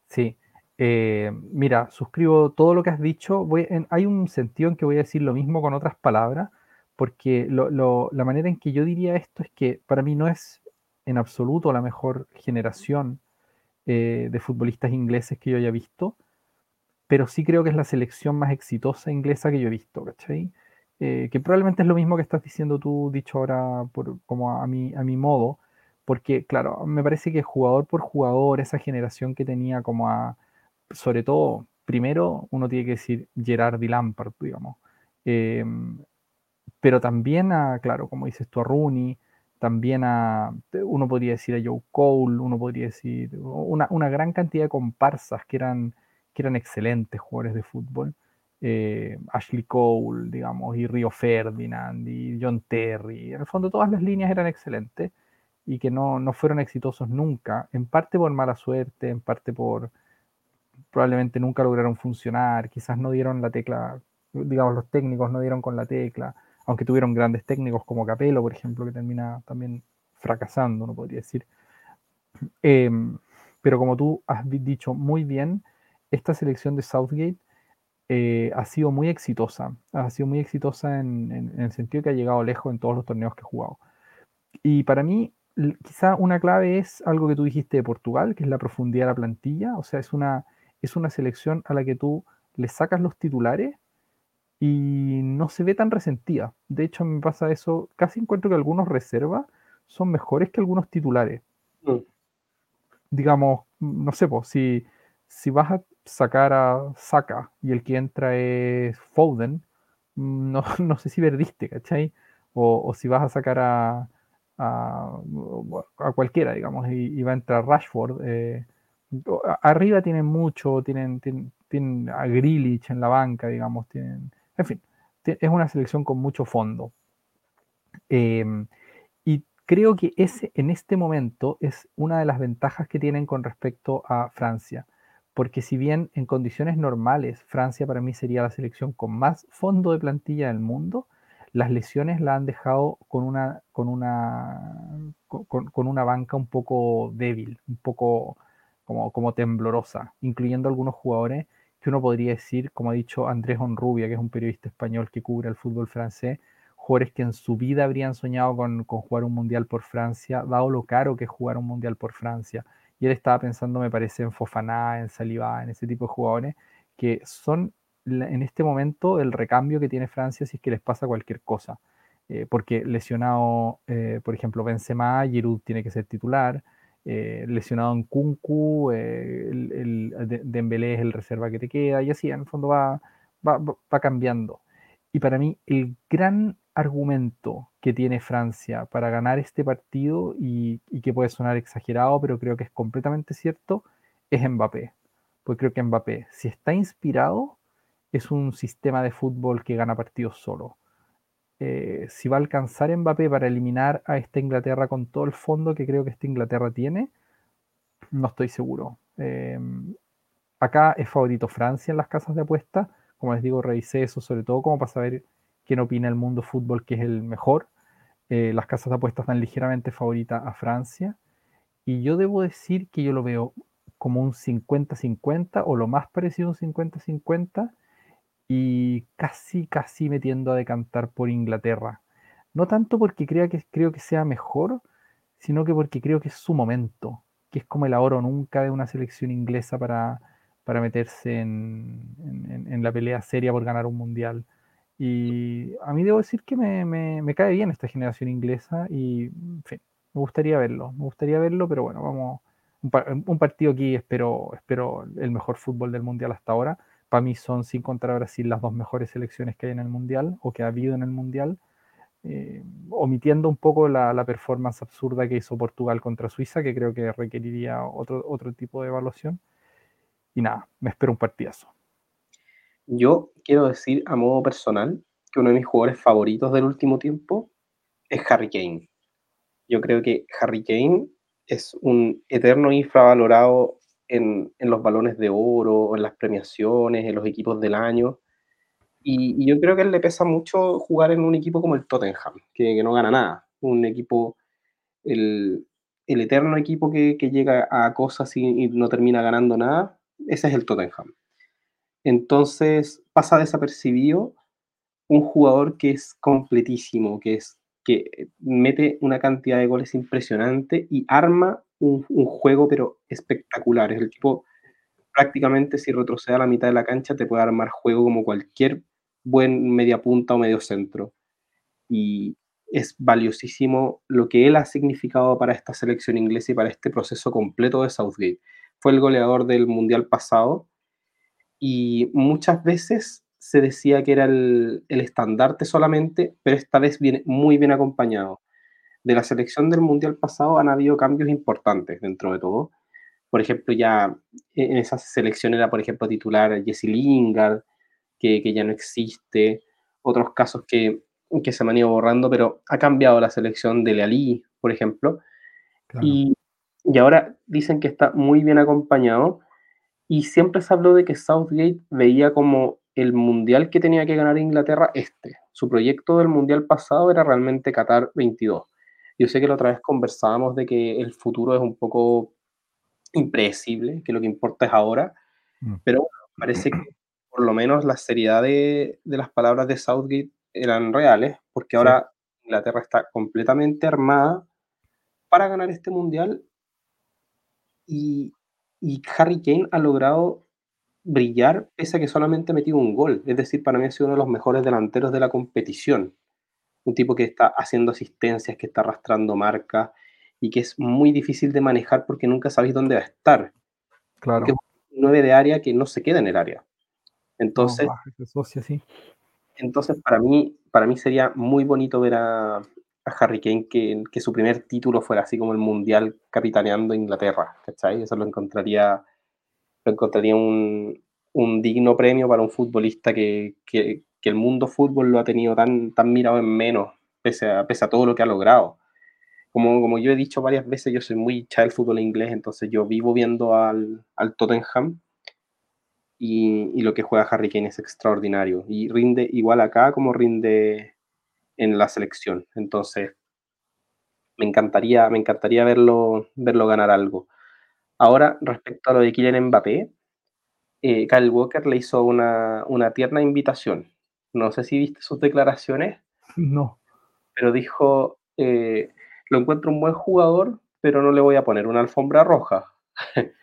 Sí, eh, mira, suscribo todo lo que has dicho. hay un sentido en que voy a decir lo mismo con otras palabras, porque la manera en que yo diría esto es que para mí no es en absoluto la mejor generación eh, de futbolistas ingleses que yo haya visto, pero sí creo que es la selección más exitosa inglesa que yo he visto, ¿cachai? Eh, que probablemente es lo mismo que estás diciendo tú, dicho ahora por, como a mi, a mi modo, porque claro, me parece que jugador por jugador, esa generación que tenía como a sobre todo, primero uno tiene que decir Gerard y Lampard, digamos. Em, pero también a, claro, como dices tú, a Rooney, también a, uno podría decir a Joe Cole, uno podría decir, una, gran cantidad de comparsas que eran, que eran excelentes jugadores de fútbol. Eh, Ashley Cole, digamos, y Rio Ferdinand, y John Terry. En el fondo todas las líneas eran excelentes y que no, no fueron exitosos nunca, en parte por mala suerte, en parte por, probablemente nunca lograron funcionar, quizás no dieron la tecla, digamos, los técnicos no dieron con la tecla, aunque tuvieron grandes técnicos como Capello, por ejemplo, que termina también fracasando, no podría decir. Em, pero como tú has dicho muy bien, esta selección de Southgate eh, ha sido muy exitosa, ha sido muy exitosa en, en, el sentido que ha llegado lejos en todos los torneos que ha jugado. Y para mí, quizá una clave es algo que tú dijiste de Portugal, que es la profundidad de la plantilla, o sea, es una, es una selección a la que tú le sacas los titulares y no se ve tan resentida. De hecho, me pasa eso, casi encuentro que algunos reservas son mejores que algunos titulares. Mm. Digamos, no sé, pues, si, si vas a sacar a Saka y el que entra es Foden, no, no sé si perdiste, ¿cachai? O, si vas a sacar a, a, cualquiera, digamos, y, va a entrar Rashford, eh, arriba tienen mucho, tienen, tienen, a Grilich en la banca, digamos, tienen, en fin, es una selección con mucho fondo. Em, y creo que ese en este momento es una de las ventajas que tienen con respecto a Francia, porque si bien en condiciones normales Francia para mí sería la selección con más fondo de plantilla del mundo, las lesiones la han dejado con una, con una, con una banca un poco débil, un poco como, temblorosa, incluyendo algunos jugadores que uno podría decir, como ha dicho Andrés Honrubia, que es un periodista español que cubre el fútbol francés, jugadores que en su vida habrían soñado con, jugar un mundial por Francia, dado lo caro que es jugar un mundial por Francia. Y él estaba pensando, me parece, en Fofaná, en Saliba, en ese tipo de jugadores, que son en este momento el recambio que tiene Francia si es que les pasa cualquier cosa. Eh, porque lesionado, eh, por ejemplo, Benzema, Giroud tiene que ser titular, eh, lesionado en Kunku, eh, el, el Dembélé es el reserva que te queda, y así en el fondo va, va, cambiando. Y para mí el gran argumento que tiene Francia para ganar este partido, y, que puede sonar exagerado, pero creo que es completamente cierto, es Mbappé. Pues creo que Mbappé, si está inspirado, es un sistema de fútbol que gana partidos solo. Eh, si va a alcanzar Mbappé para eliminar a esta Inglaterra con todo el fondo que creo que esta Inglaterra tiene, no estoy seguro. Em, acá es favorito Francia en las casas de apuestas. Como les digo, revisé eso sobre todo como para saber quién opina el mundo fútbol que es el mejor. Eh, las casas de apuestas están ligeramente favoritas a Francia. Y yo debo decir que yo lo veo como un 50-50 o lo más parecido a un 50-50 y casi, casi metiendo a decantar por Inglaterra. No tanto porque crea que, creo que sea mejor, sino que porque creo que es su momento, que es como el ahora nunca de una selección inglesa para, para meterse en, en, la pelea seria por ganar un mundial. Y a mí debo decir que me, me, cae bien esta generación inglesa y, en fin, me gustaría verlo, me gustaría verlo, pero bueno, vamos, un, partido aquí espero, espero el mejor fútbol del Mundial hasta ahora. Para mí son, sin contra Brasil, las dos mejores selecciones que hay en el Mundial o que ha habido en el Mundial. Eh, omitiendo un poco la, la, performance absurda que hizo Portugal contra Suiza, que creo que requeriría otro, otro tipo de evaluación. Y nada, me espero un partidazo. Yo quiero decir a modo personal que uno de mis jugadores favoritos del último tiempo es Harry Kane. Yo creo que Harry Kane es un eterno infravalorado en, en los balones de oro, en las premiaciones, en los equipos del año. Y, yo creo que él le pesa mucho jugar en un equipo como el Tottenham, que, que no gana nada. Un equipo, el, el eterno equipo que, que, llega a cosas y, y, no termina ganando nada, ese es el Tottenham. Entonces pasa desapercibido un jugador que es completísimo, que es que mete una cantidad de goles impresionante y arma un, juego pero espectacular. Es el tipo prácticamente si retrocede a la mitad de la cancha te puede armar juego como cualquier buen media punta o medio centro. Y es valiosísimo lo que él ha significado para esta selección inglesa y para este proceso completo de Southgate. Fue el goleador del Mundial pasado y muchas veces se decía que era el, el estandarte solamente, pero esta vez viene muy bien acompañado. De la selección del Mundial pasado han habido cambios importantes dentro de todo. Por ejemplo, ya en esa selección era, por ejemplo, titular Jesse Lingard, que, ya no existe, otros casos que, que, se me han ido borrando, pero ha cambiado la selección de Lealí, por ejemplo, y, y, ahora dicen que está muy bien acompañado, y siempre se habló de que Southgate veía como el mundial que tenía que ganar Inglaterra este. Su proyecto del mundial pasado era realmente Qatar 22. Yo sé que la otra vez conversábamos de que el futuro es un poco impredecible, que lo que importa es ahora, mm. pero parece que por lo menos la seriedad de, las palabras de Southgate eran reales, porque ahora Inglaterra está completamente armada para ganar este mundial y, Harry Kane ha logrado brillar pese a que solamente ha metido un gol. Es decir, para mí ha sido uno de los mejores delanteros de la competición. Un tipo que está haciendo asistencias, que está arrastrando marcas y que es muy difícil de manejar porque nunca sabéis dónde va a estar. Claro. un 9 de área que no se queda en el área. Entonces, entonces para, mí, para mí sería muy bonito ver a, Harry Kane que, que, su primer título fuera así como el Mundial capitaneando Inglaterra, ¿cachai? Eso lo encontraría, lo encontraría un, un digno premio para un futbolista que, que, que, el mundo fútbol lo ha tenido tan, tan mirado en menos, pese a, pese a todo lo que ha logrado. Como, como yo he dicho varias veces, yo soy muy hincha del fútbol inglés, entonces yo vivo viendo al, al Tottenham y, lo que juega Harry Kane es extraordinario y rinde igual acá como rinde en la selección. Entonces, me encantaría, me encantaría verlo, verlo ganar algo. Ahora, respecto a lo de Kylian Mbappé, eh, Kyle Walker le hizo una, una tierna invitación. No sé si viste sus declaraciones. No. Pero dijo, eh, lo encuentro un buen jugador, pero no le voy a poner una alfombra roja.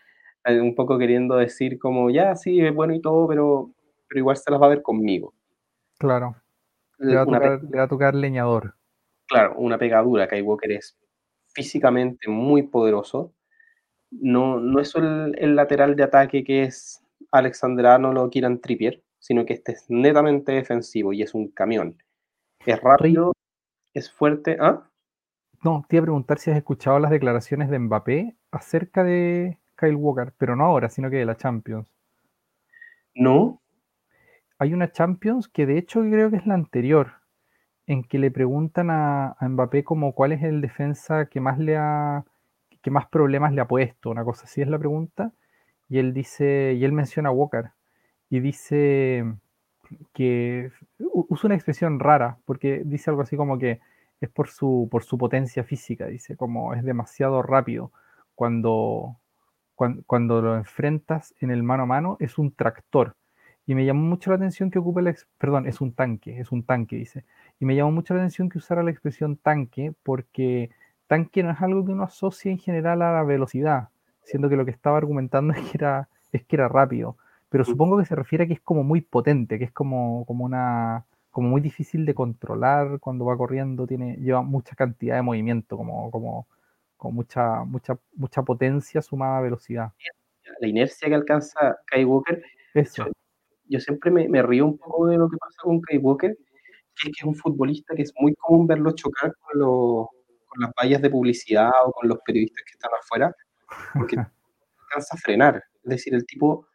Eh, un poco queriendo decir como, ya, sí, es bueno y todo, pero, pero igual se las va a ver conmigo. Claro. Le va, a tocar, leñador. Claro, una pegadura. Kai Walker es físicamente muy poderoso. No, no es el, el lateral de ataque que es Alexander Arnold o Kieran Trippier, sino que este es netamente defensivo y es un camión. Es rápido, es fuerte. ¿Ah? No, te iba a preguntar si has escuchado las declaraciones de Mbappé acerca de, Kyle Walker, pero no ahora, sino que de la Champions. No. Hay una Champions que de hecho creo que es la anterior, en que le preguntan a, Mbappé como cuál es el defensa que más le ha que más problemas le ha puesto, una cosa así es la pregunta, y él dice, y él menciona a Walker, y dice que usa una expresión rara, porque dice algo así como que es por su, por su potencia física, dice, como es demasiado rápido cuando, cuando, lo enfrentas en el mano a mano, es un tractor. Y me llamó mucho la atención que ocupe la perdón, es un tanque, es un tanque, dice. Y me llamó mucho la atención que usara la expresión tanque, porque tanque no es algo que uno asocia en general a la velocidad, siendo que lo que estaba argumentando es que era, es que era rápido. Pero supongo que se refiere a que es como muy potente, que es como, como una como muy difícil de controlar cuando va corriendo, tiene, lleva mucha cantidad de movimiento, como, como, con mucha, mucha, mucha potencia sumada a velocidad. La inercia que alcanza Kai Walker. Eso. Yo, siempre me, me, río un poco de lo que pasa con Kai Walker, que es, que es un futbolista que es muy común verlo chocar con, los, con las vallas de publicidad o con los periodistas que están afuera, porque alcanza a frenar. Es decir, el tipo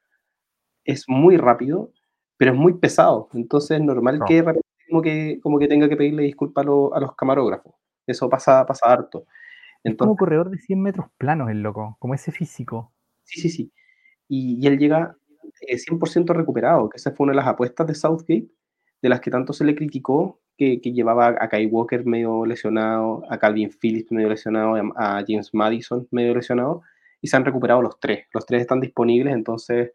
es muy rápido, pero es muy pesado. Entonces es normal que, como que como que tenga que pedirle disculpas a, a los camarógrafos. Eso pasa, pasa harto. Es como corredor de 100 metros planos el loco, como ese físico. Sí, sí, sí. Y, él llega 100% eh, recuperado, que esa fue una de las apuestas de Southgate, de las que tanto se le criticó, que, llevaba a Kai Walker medio lesionado, a Calvin Phillips medio lesionado, a James Madison medio lesionado, y se han recuperado los tres. Los tres están disponibles, entonces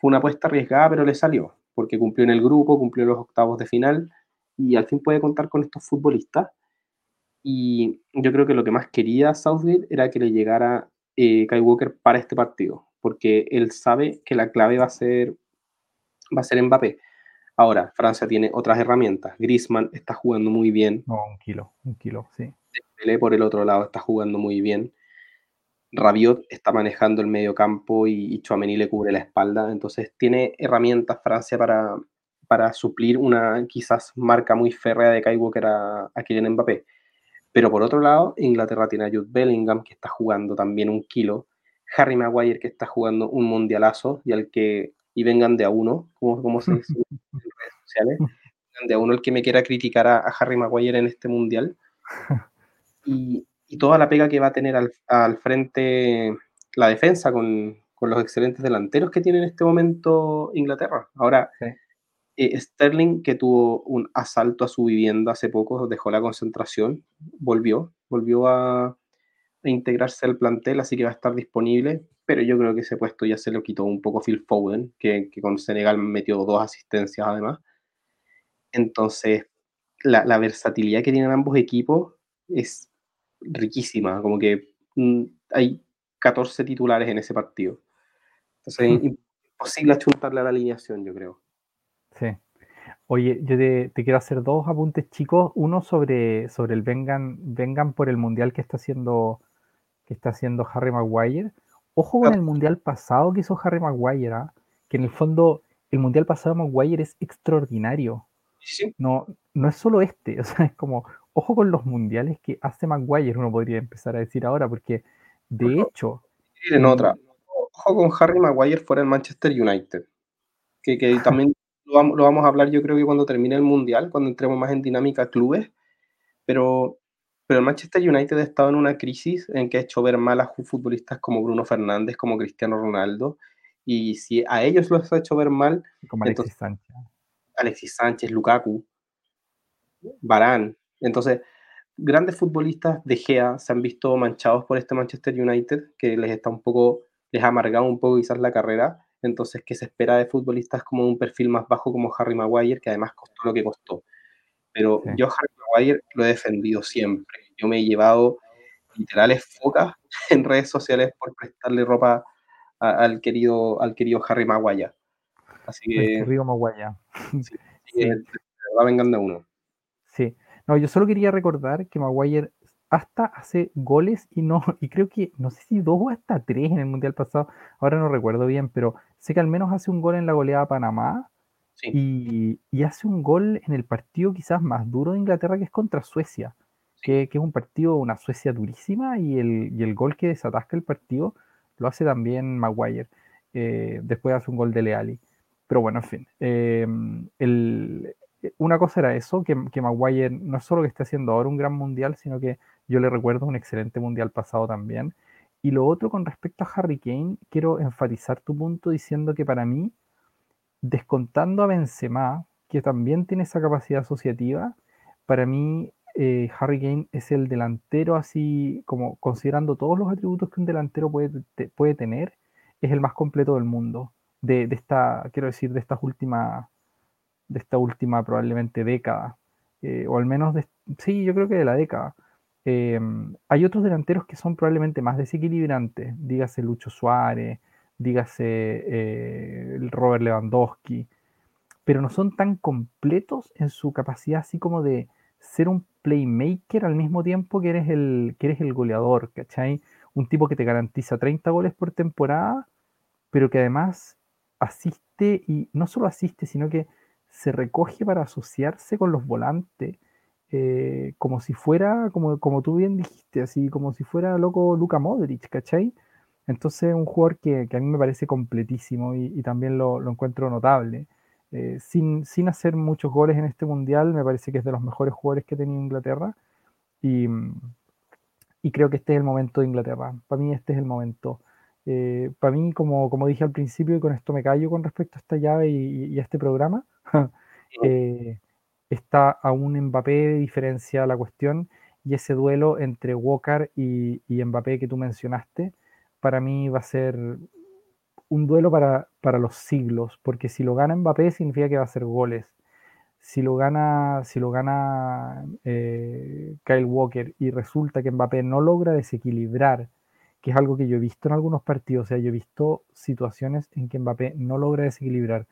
fue una apuesta arriesgada, pero le salió, porque cumplió en el grupo, cumplió los octavos de final, y al fin puede contar con estos futbolistas y yo creo que lo que más quería Southgate era que le llegara eh, Kai Walker para este partido, porque él sabe que la clave va a ser, va a ser Mbappé. Ahora, Francia tiene otras herramientas. Griezmann está jugando muy bien. No, un kilo, un kilo, sí. Pelé por el otro lado está jugando muy bien. Rabiot está manejando el medio campo y, y Chouameni le cubre la espalda. Entonces tiene herramientas Francia para, para suplir una quizás marca muy férrea de Kai Walker a, a Kylian Mbappé. Pero por otro lado, Inglaterra tiene a Jude Bellingham, que está jugando también un kilo, Harry Maguire, que está jugando un mundialazo, y al que, y vengan de a uno, como, como se dice en redes sociales, vengan de a uno el que me quiera criticar a, Harry Maguire en este mundial. Y, y, toda la pega que va a tener al, al frente la defensa con, con, los excelentes delanteros que tiene en este momento Inglaterra. Ahora, eh, Sterling, que tuvo un asalto a su vivienda hace poco, dejó la concentración, volvió, volvió a, integrarse al plantel, así que va a estar disponible, pero yo creo que ese puesto ya se lo quitó un poco Phil Foden, que, con Senegal metió dos asistencias además. Entonces, la, versatilidad que tienen ambos equipos es riquísima, como que mm, hay 14 titulares en ese partido. Entonces, es imposible achuntarle a la alineación, yo creo. Sí. Oye, yo te, quiero hacer dos apuntes chicos. Uno sobre, sobre el vengan, vengan por el mundial que está haciendo, que está haciendo Harry Maguire. Ojo con el mundial pasado que hizo Harry Maguire, ¿ah? que en el fondo el mundial pasado de Maguire es extraordinario. No, no es solo este, o sea, es como, ojo con los mundiales que hace Maguire, uno podría empezar a decir ahora, porque de hecho. En otra, ojo con Harry Maguire fuera en Manchester United, que, que también lo vamos, a hablar yo creo que cuando termine el Mundial, cuando entremos más en dinámica clubes, pero, pero el Manchester United ha estado en una crisis en que ha hecho ver mal a futbolistas como Bruno Fernández, como Cristiano Ronaldo, y si a ellos los ha hecho ver mal, como Alexis Sánchez. Alexis Sánchez, Lukaku, Barán, entonces grandes futbolistas de Gea se han visto manchados por este Manchester United, que les está un poco, les ha amargado un poco quizás la carrera, entonces ¿qué se espera de futbolistas como un perfil más bajo como Harry Maguire, que además costó lo que costó. Pero yo Harry Maguire lo he defendido siempre. Yo me he llevado literales focas en redes sociales por prestarle ropa al, querido, al querido Harry Maguire. Así que... Río Maguire. Sí, sí. De verdad vengan de uno. Sí. No, yo solo quería recordar que Maguire hasta hace goles y no, y creo que, no sé si dos o hasta tres en el Mundial pasado, ahora no recuerdo bien, pero sé que al menos hace un gol en la goleada a Panamá y, hace un gol en el partido quizás más duro de Inglaterra que es contra Suecia, que, es un partido, una Suecia durísima y el, gol que desatasca el partido lo hace también Maguire, eh, después hace un gol de Leali. Pero bueno, en fin, eh, el, una cosa era eso, que, que, Maguire no es solo que esté haciendo ahora un gran mundial, sino que yo le recuerdo un excelente mundial pasado también. Y lo otro con respecto a Harry Kane, quiero enfatizar tu punto diciendo que para mí, descontando a Benzema, que también tiene esa capacidad asociativa, para mí eh, Harry Kane es el delantero así, como considerando todos los atributos que un delantero puede, puede tener, es el más completo del mundo. De, esta, quiero decir, de estas últimas, de esta última probablemente década, eh, o al menos de, sí, yo creo que de la década. Em, hay otros delanteros que son probablemente más desequilibrantes, dígase Lucho Suárez, dígase eh, Robert Lewandowski, pero no son tan completos en su capacidad así como de ser un playmaker al mismo tiempo que eres el, que eres el goleador, ¿cachai? Un tipo que te garantiza 30 goles por temporada, pero que además asiste y no solo asiste, sino que se recoge para asociarse con los volantes, eh, como si fuera, como, como tú bien dijiste, así como si fuera loco Luka Modric, ¿cachai? Entonces, un jugador que, a mí me parece completísimo y, también lo, encuentro notable. Eh, sin, sin, hacer muchos goles en este mundial, me parece que es de los mejores jugadores que ha tenido Inglaterra. Y, y creo que este es el momento de Inglaterra. Para mí, este es el momento. Eh, para mí, como, como dije al principio, y con esto me callo con respecto a esta llave y, a este programa, eh, está aún Mbappé de diferencia la cuestión y ese duelo entre Walker y, y, Mbappé que tú mencionaste, para mí va a ser un duelo para, para, los siglos, porque si lo gana Mbappé significa que va a hacer goles. Si lo gana, si lo gana eh, Kyle Walker y resulta que Mbappé no logra desequilibrar que es algo que yo he visto en algunos partidos, o sea, yo he visto situaciones en que Mbappé no logra desequilibrar.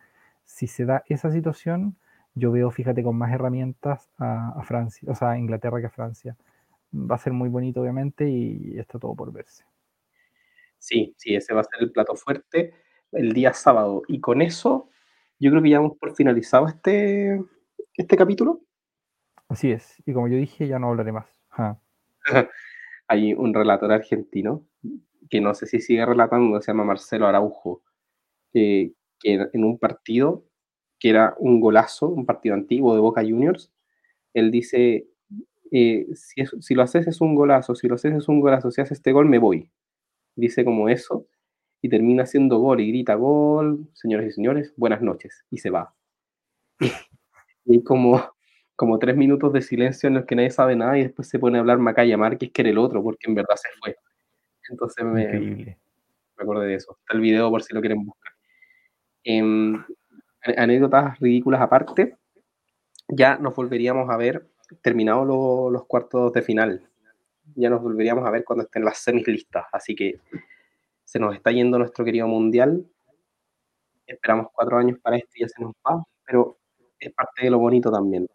Si se da esa situación, yo veo, fíjate, con más herramientas a, Francia, o sea, a Inglaterra que a Francia. Va a ser muy bonito, obviamente, y está todo por verse. Sí, sí, ese va a ser el plato fuerte el día sábado. Y con eso, yo creo que ya hemos por finalizado este, este capítulo. Así es, y como yo dije, ya no hablaré más. Hay un relator argentino que no sé si sigue relatando, se llama Marcelo Araujo, que en un partido que era un golazo, un partido antiguo de Boca Juniors, él dice, eh, si, si, lo haces es un golazo, si lo haces es un golazo, si haces este gol me voy. Dice como eso y termina haciendo gol y grita gol, señores y señores, buenas noches, y se va. y hay como, como tres minutos de silencio en los que nadie sabe nada y después se pone a hablar Macaya Márquez, que era el otro, porque en verdad se fue. Entonces me, me acordé de eso. Está el video por si lo quieren buscar. Em, anécdotas ridículas aparte, ya nos volveríamos a ver terminados los cuartos de final. Ya nos volveríamos a ver cuando estén las semis listas. Así que se nos está yendo nuestro querido mundial. Esperamos cuatro años para esto y ya se nos va, pero es parte de lo bonito también.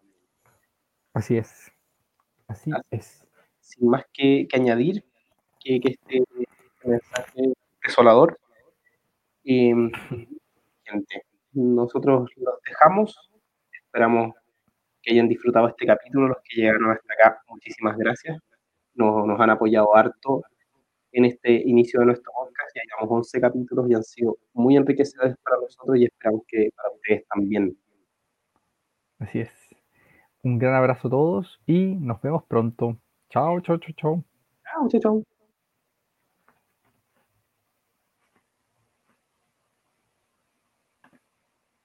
Así es. Así, es. Sin más que, añadir, que, este, mensaje desolador. Em, gente, nosotros los dejamos. Esperamos que hayan disfrutado este capítulo. Los que llegaron hasta acá, muchísimas gracias. Nos, nos han apoyado harto en este inicio de nuestro podcast. Ya llevamos 11 capítulos y han sido muy enriquecedores para nosotros y esperamos que para ustedes también. Así es. Un gran abrazo a todos y nos vemos pronto. Chao, chao, chao, chao. Chao, chao, chao.